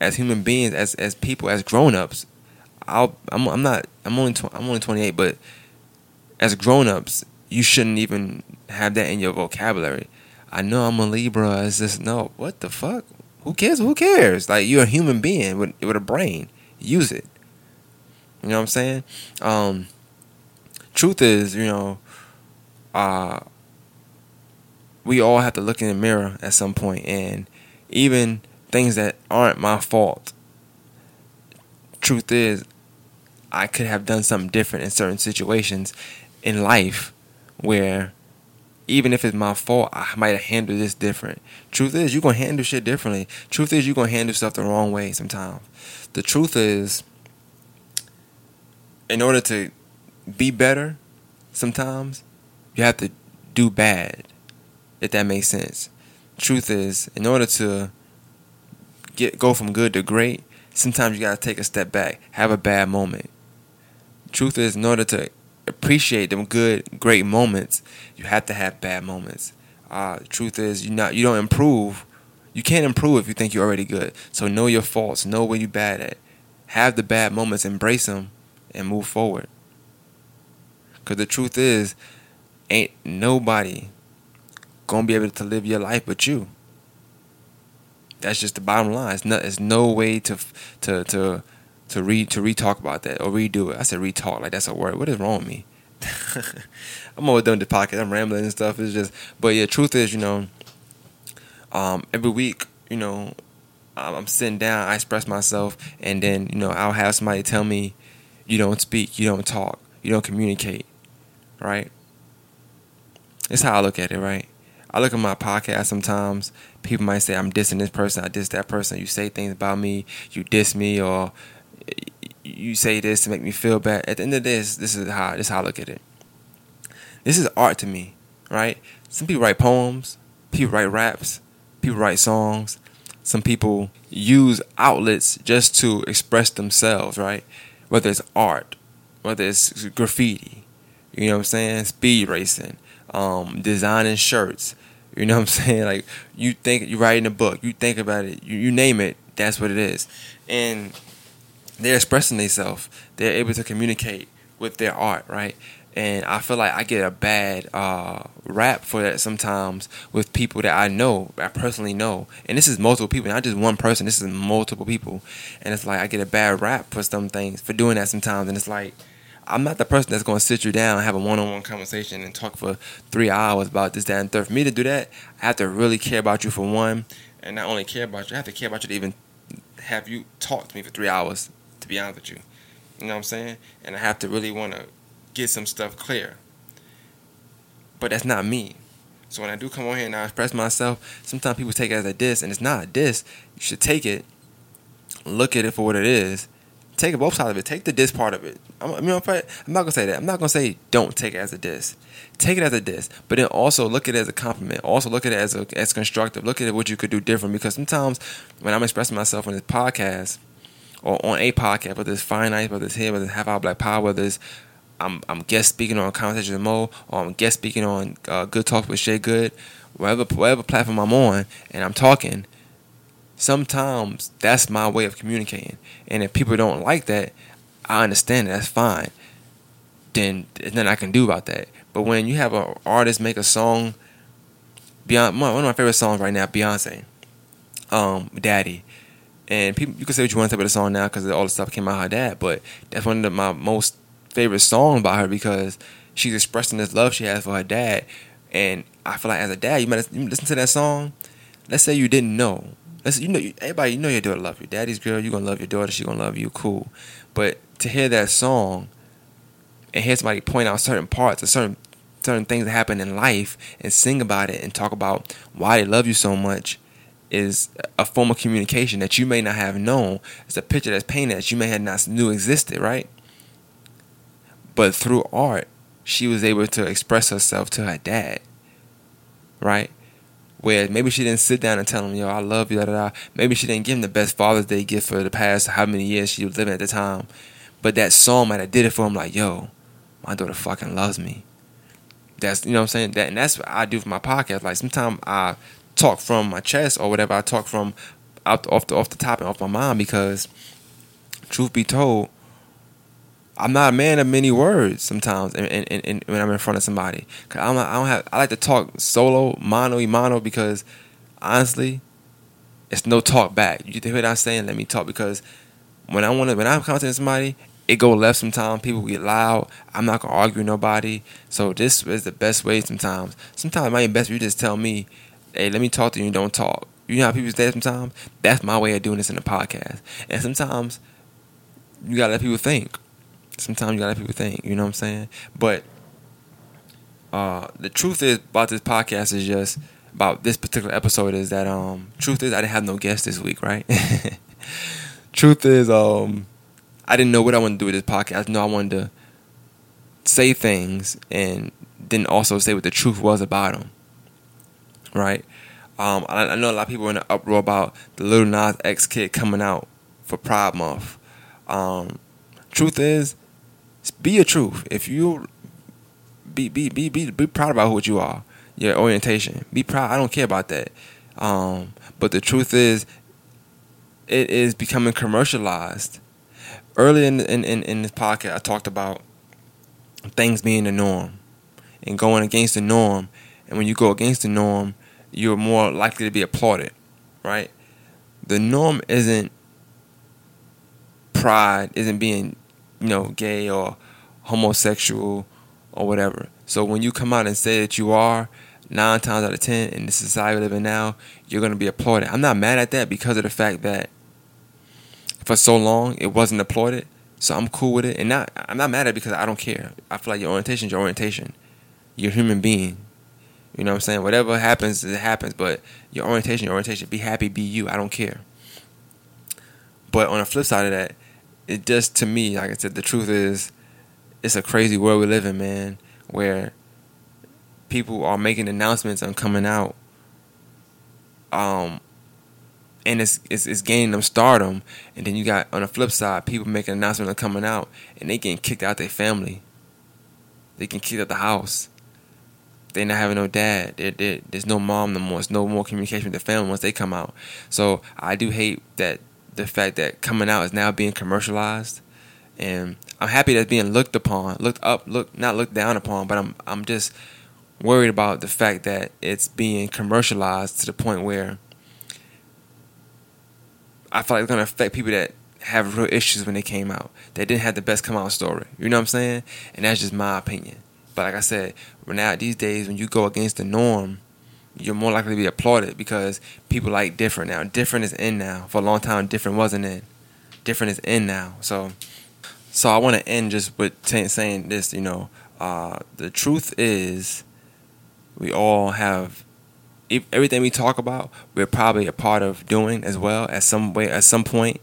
as human beings, as as people, as grown ups, I'll I'm I'm not I'm only tw- I'm only 28, but as grown ups, you shouldn't even have that in your vocabulary. I know I'm a Libra. It's just no. What the fuck? Who cares? Who cares? Like you're a human being with with a brain. Use it. You know what I'm saying? Um, truth is, you know, uh, we all have to look in the mirror at some point, and even things that aren't my fault. Truth is, I could have done something different in certain situations in life where even if it's my fault, I might have handled this different. Truth is, you're gonna handle shit differently. Truth is, you're gonna handle stuff the wrong way sometimes. The truth is, in order to be better, sometimes you have to do bad. If that makes sense. Truth is, in order to get go from good to great, sometimes you gotta take a step back, have a bad moment. Truth is, in order to appreciate them good, great moments, you have to have bad moments. Uh, truth is, you not you don't improve. You can't improve if you think you're already good. So know your faults, know where you're bad at, have the bad moments, embrace them, and move forward. Cause the truth is, ain't nobody gonna be able to live your life but you. That's just the bottom line. It's no, it's no way to to to to read to re-talk about that or redo it. I said re-talk like that's a word. What is wrong with me? [laughs] I'm always doing the podcast. I'm rambling and stuff. It's just, but yeah, truth is, you know, um, every week, you know, I'm sitting down, I express myself, and then you know I'll have somebody tell me, you don't speak, you don't talk, you don't communicate, right? It's how I look at it, right? I look at my podcast sometimes. People might say I'm dissing this person, I diss that person. You say things about me, you diss me, or you say this to make me feel bad. At the end of this, this is how this is how I look at it. This is art to me, right? Some people write poems, people write raps, people write songs. Some people use outlets just to express themselves, right? Whether it's art, whether it's graffiti, you know what I'm saying? Speed racing, um, designing shirts. You know what I'm [laughs] saying? Like you think you're writing a book, you think about it, you, you name it, that's what it is. And they're expressing themselves. They're able to communicate with their art, right? And I feel like I get a bad uh, rap for that sometimes with people that I know, I personally know. And this is multiple people, not just one person. This is multiple people, and it's like I get a bad rap for some things for doing that sometimes. And it's like I'm not the person that's going to sit you down, have a one-on-one conversation, and talk for three hours about this, that, and third. For me to do that, I have to really care about you for one, and not only care about you, I have to care about you to even have you talk to me for three hours to be honest with you. You know what I'm saying? And I have to really want to get some stuff clear. But that's not me. So when I do come on here and I express myself, sometimes people take it as a diss, and it's not a diss. You should take it, look at it for what it is, take both sides of it. Take the diss part of it. I'm, you know, I'm not gonna say that. I'm not gonna say don't take it as a diss. Take it as a diss, but then also look at it as a compliment. Also look at it as a, as constructive. Look at what you could do different. Because sometimes when I'm expressing myself on this podcast, or on a podcast, whether it's Finite, whether it's here, whether it's Half Hour Black Power, whether it's I'm, I'm guest speaking on Conversation with Mo, or I'm guest speaking on uh, Good Talk with Shay Good, whatever whatever platform I'm on, and I'm talking. Sometimes that's my way of communicating, and if people don't like that, I understand That's fine. Then nothing I can do about that. But when you have an artist make a song, beyond one of my favorite songs right now, Beyonce, um, Daddy and people, you can say what you want to say about the song now because all the stuff came out of her dad, but that's one of the, my most favorite songs by her because she's expressing this love she has for her dad. And I feel like as a dad, you might listen to that song. Let's say you didn't know. Let's you know everybody you know your daughter love you. Daddy's girl, you're gonna love your daughter. She gonna love you. Cool. But to hear that song and hear somebody point out certain parts or certain certain things that happen in life and sing about it and talk about why they love you so much is a form of communication that you may not have known. It's a picture that's painted that you may have not knew existed, right? But through art, she was able to express herself to her dad, right? Where maybe she didn't sit down and tell him, yo, I love you, da, da, da. Maybe she didn't give him the best Father's Day gift for the past how many years she was living at the time. But that song might have did it for him, like, yo, my daughter fucking loves me. That's you know what I'm saying? That and that's what I do for my podcast. Like sometimes I talk from my chest or whatever. I talk from out off the off the top and off my mind because, truth be told, I'm not a man of many words sometimes, and, and, and when I'm in front of somebody, Cause I'm I don't have. I like to talk solo, mono, mono, because honestly, it's no talk back. You hear what I'm saying? Let me talk because when I want to, when I'm contacting somebody, it go left sometimes. People get loud. I'm not gonna argue nobody. So this is the best way sometimes. Sometimes be best if you just tell me hey, let me talk to you and don't talk. You know how people say sometimes? That's my way of doing this in the podcast. And sometimes you gotta let people think. Sometimes you gotta let people think. You know what I'm saying? But uh, the truth is about this podcast is just about this particular episode is that um truth is I didn't have no guest this week, right? [laughs] truth is um I didn't know what I wanted to do with this podcast. Know I wanted to say things and then also say what the truth was about them, right? Um, I, I know a lot of people in an uproar about the Lil Nas X kid coming out for Pride Month. Um, truth is, be your truth. If you be be be be be proud about what you are, your orientation. Be proud. I don't care about that. Um, but the truth is, it is becoming commercialized. Early in, in in in this podcast, I talked about things being the norm and going against the norm. And when you go against the norm, you're more likely to be applauded, right? The norm isn't pride, isn't being, you know, gay or homosexual or whatever. So when you come out and say that you are, nine times out of ten in the society we live in now, you're gonna be applauded. I'm not mad at that because of the fact that for so long it wasn't applauded. So I'm cool with it, and not I'm not mad at it because I don't care. I feel like your orientation is your orientation. You're a human being. You know what I'm saying? Whatever happens, it happens. But your orientation, your orientation. Be happy, be you. I don't care. But on the flip side of that, it just to me, like I said, the truth is, it's a crazy world we live in, man. Where people are making announcements and coming out, um, and it's, it's it's gaining them stardom. And then you got on the flip side, people making announcements and coming out, and they getting kicked out their family. They getting kicked out the house they not having no dad. They're, they're, there's no mom no more. There's no more communication with the family once they come out. So I do hate that the fact that coming out is now being commercialized, and I'm happy that's being looked upon, looked up, look not looked down upon, but I'm I'm just worried about the fact that it's being commercialized to the point where I feel like it's gonna affect people that have real issues when they came out. They didn't have the best come out story. You know what I'm saying? And that's just my opinion. But like I said, now these days when you go against the norm, you're more likely to be applauded because people like different now. Different is in now. For a long time, different wasn't in. Different is in now. So, so I want to end just with t- saying this. You know, uh, the truth is, we all have everything we talk about. We're probably a part of doing as well at some way at some point.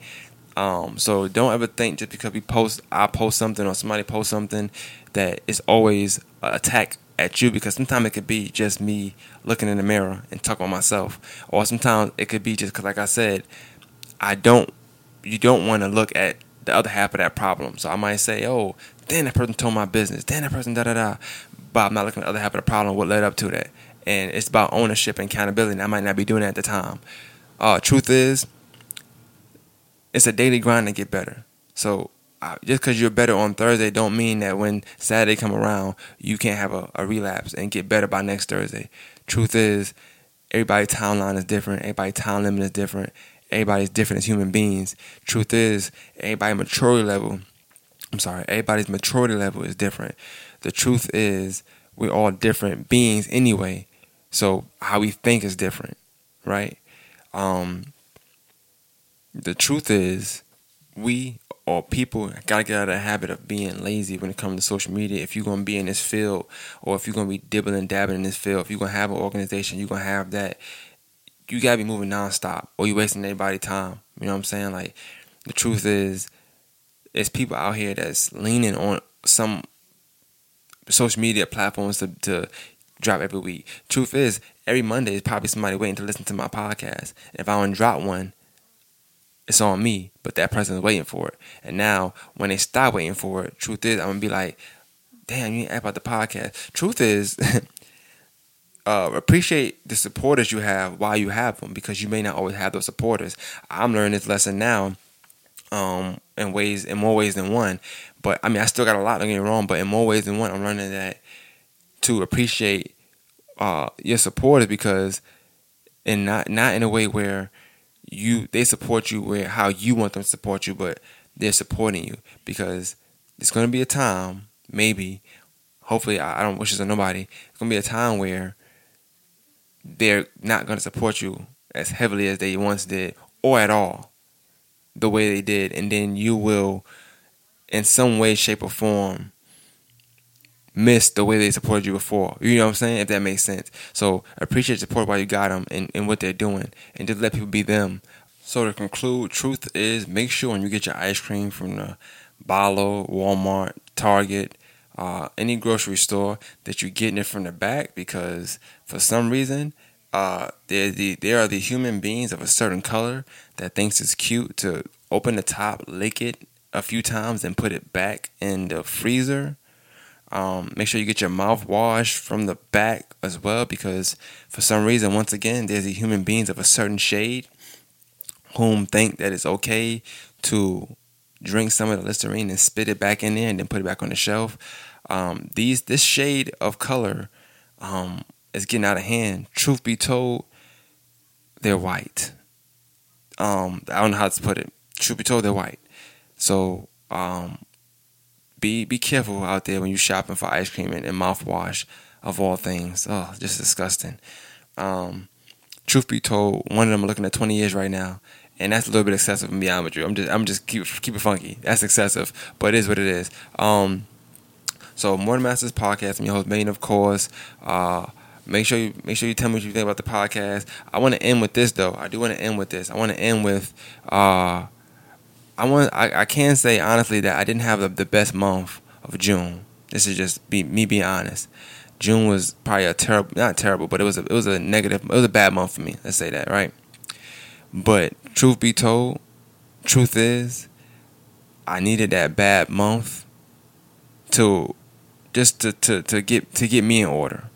Um, so don't ever think just because we post, I post something or somebody post something, that it's always an attack at you because sometimes it could be just me looking in the mirror and talking about myself, or sometimes it could be just because, like I said, I don't. You don't want to look at the other half of that problem. So I might say, "Oh, then that person told my business. Then that person da da da," but I'm not looking at the other half of the problem. What led up to that? And it's about ownership and accountability. And I might not be doing that at the time. Uh, truth is, it's a daily grind to get better. So uh, just because you're better on Thursday don't mean that when Saturday come around you can't have a, a relapse and get better by next Thursday. Truth is, everybody's timeline is different. Everybody's time limit is different. Everybody's different as human beings. Truth is, everybody's maturity level. I'm sorry, everybody's maturity level is different. The truth is, we're all different beings anyway. So how we think is different, right? Um, the truth is, we or people gotta get out of the habit of being lazy when it comes to social media. If you're gonna be in this field, or if you're gonna be dibbling and dabbling in this field, if you're gonna have an organization, you're gonna have that. You gotta be moving nonstop, or you're wasting everybody's time. You know what I'm saying? Like the truth is, it's people out here that's leaning on some social media platforms to, to drop every week. Truth is, every Monday is probably somebody waiting to listen to my podcast. If I don't drop one, it's on me, but that person is waiting for it. And now, when they stop waiting for it, truth is, I'm gonna be like, damn, you ain't about the podcast. Truth is, [laughs] uh, appreciate the supporters you have while you have them because you may not always have those supporters. I'm learning this lesson now, um, in ways, in more ways than one. But I mean, I still got a lot. Don't get me wrong, but in more ways than one, I'm learning that to appreciate uh, your supporters because, and not not in a way where you they support you where how you want them to support you, but they're supporting you because it's to be a time, maybe, hopefully, I, I don't wish this on nobody. It's to be a time where they're not to support you as heavily as they once did, or at all, the way they did, and then you will in some way, shape, or form miss the way they supported you before. You know what I'm saying? If that makes sense. So appreciate support while you got them and, and what they're doing, and just let people be them. So to conclude, truth is make sure when you get your ice cream from the Bi-Lo, Walmart, Target, uh, any grocery store that you're getting it from the back because for some reason uh, they're the there are the human beings of a certain color that thinks it's cute to open the top, lick it a few times, and put it back in the freezer. Um, make sure you get your mouth washed from the back as well because for some reason, once again, there's the human beings of a certain shade whom think that it's okay to drink some of the Listerine and spit it back in there and then put it back on the shelf. Um, these this shade of color um, is getting out of hand. Truth be told, they're white. Um, I don't know how to put it. Truth be told, they're white. So um, be be careful out there when you're shopping for ice cream and, and mouthwash of all things. Oh, just disgusting. Um, truth be told, one of them looking at 20 years right now, and that's a little bit excessive. With you, I'm just I'm just keep keep it funky. That's excessive, but it is what it is. Um, so Morning Masters podcast. I'm your host, Maine, of course. Uh, make sure you make sure you tell me what you think about the podcast. I want to end with this though. I do want to end with this. I want to end with. Uh, I want. I, I can say honestly that I didn't have the, the best month of June. This is just be, me being honest. June was probably a terrible, not terrible, but it was a, it was a negative, it was a bad month for me. Let's say that, right? But truth be told, truth is, I needed that bad month to just to, to, to get to get me in order.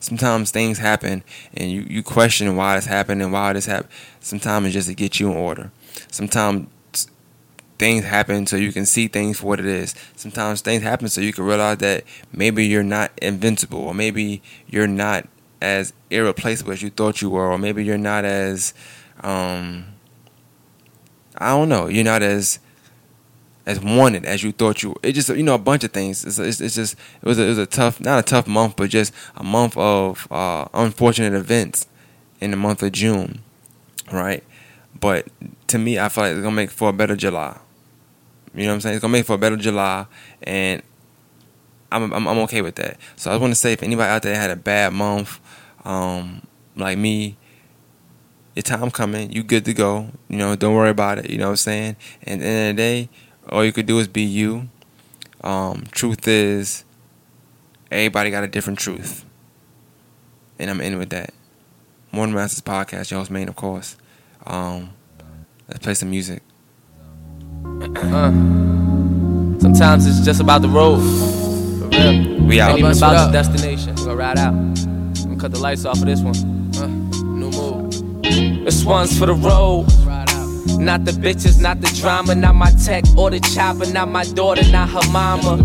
Sometimes things happen and you, you question why this happened and why this happened. Sometimes it's just to get you in order. Sometimes things happen so you can see things for what it is. Sometimes things happen so you can realize that maybe you're not invincible or maybe you're not as irreplaceable as you thought you were or maybe you're not as um I don't know, you're not as as wanted as you thought you. Were. It just you know a bunch of things. It's, it's, it's just it was a, it was a tough not a tough month, but just a month of uh, unfortunate events in the month of June, right? But to me, I feel like it's gonna make for a better July. You know what I'm saying? It's gonna make for a better July, and I'm I'm, I'm okay with that. So I just want to say, if anybody out there had a bad month, um, like me, your time coming. You good to go. You know, don't worry about it. You know what I'm saying? And at the end of the day, all you could do is be you. Um, truth is, everybody got a different truth, and I'm in with that. Morning Masters podcast, host Maine, of course. Um, let's play some music. Uh, sometimes it's just about the road. For real. We out. Ain't even about the destination. We gonna ride out. I'm gonna cut the lights off of this one. Uh, new move. This one's for the road. Not the bitches, not the drama, not my tech or the chopper, not my daughter, not her mama.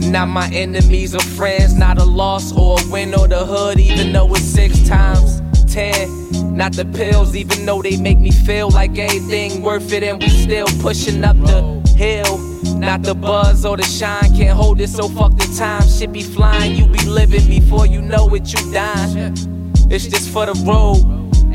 Not my enemies or friends, not a loss or a win or the hood, even though it's six times ten. Not the pills, even though they make me feel like everything worth it, and we still pushing up the hill. Not the buzz or the shine, can't hold it, so fuck the time. Shit be flying, you be living before you know it, you dying. It's just for the road.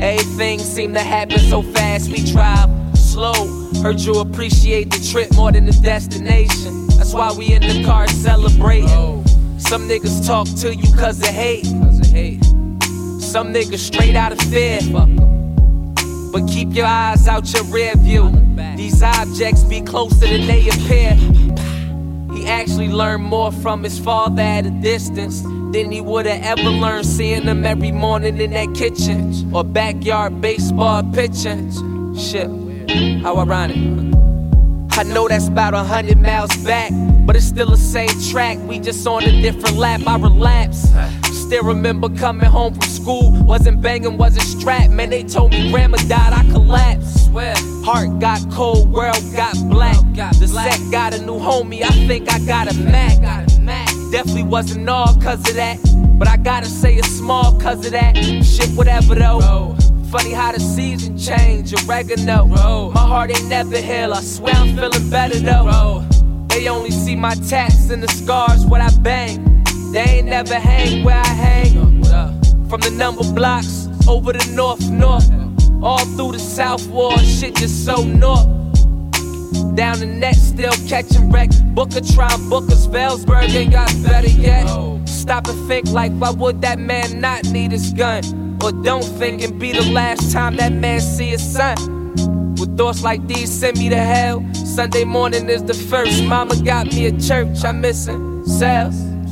Everything seem to happen so fast, we drive slow. Heard you appreciate the trip more than the destination. That's why we in the car celebrating. Some niggas talk to you cause of hate. Some niggas straight out of fear. But keep your eyes out your rear view. These objects be closer than they appear. He actually learned more from his father at a distance than he would have ever learned seeing him every morning in that kitchen or backyard baseball pitching. Shit, how ironic. I know that's about a hundred miles back, but it's still the same track. We just on a different lap. I relapse. Still remember coming home from school, wasn't banging, wasn't strapped. Man, they told me grandma died, I collapsed. Heart got cold, world got black. The set got a new homie, I think I got a Mac. Definitely wasn't all cause of that, but I gotta say it's small cause of that. Shit, whatever though. Funny how the season change, oregano. My heart ain't never heal, I swear I'm feeling better though. They only see my tats and the scars what I bang. They ain't never hang where I hang. From the number blocks over the north, north. All through the south wall, shit just so north. Down the net, still catching wreck. Booker trying Booker's Velsberg ain't got better yet. Stop and think like, why would that man not need his gun? Or don't think and be the last time that man see his son. With thoughts like these, send me to hell. Sunday morning is the first. Mama got me at church. I'm missing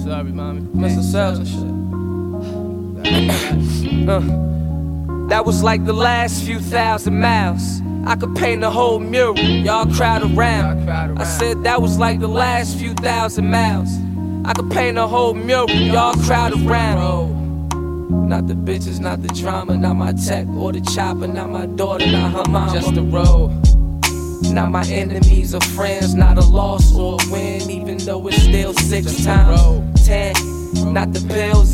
cells. Sorry, mommy. Missing cells and shit. [coughs] Uh, that was like the last few thousand miles. I could paint a whole mural, y'all crowd around. I said that was like the last few thousand miles. I could paint a whole mural, y'all crowd around. Not the bitches, not the drama, not my tech or the chopper, not my daughter, not her mom. Just the road. Not my enemies or friends, not a loss or a win, even though it's still six times Not the bills,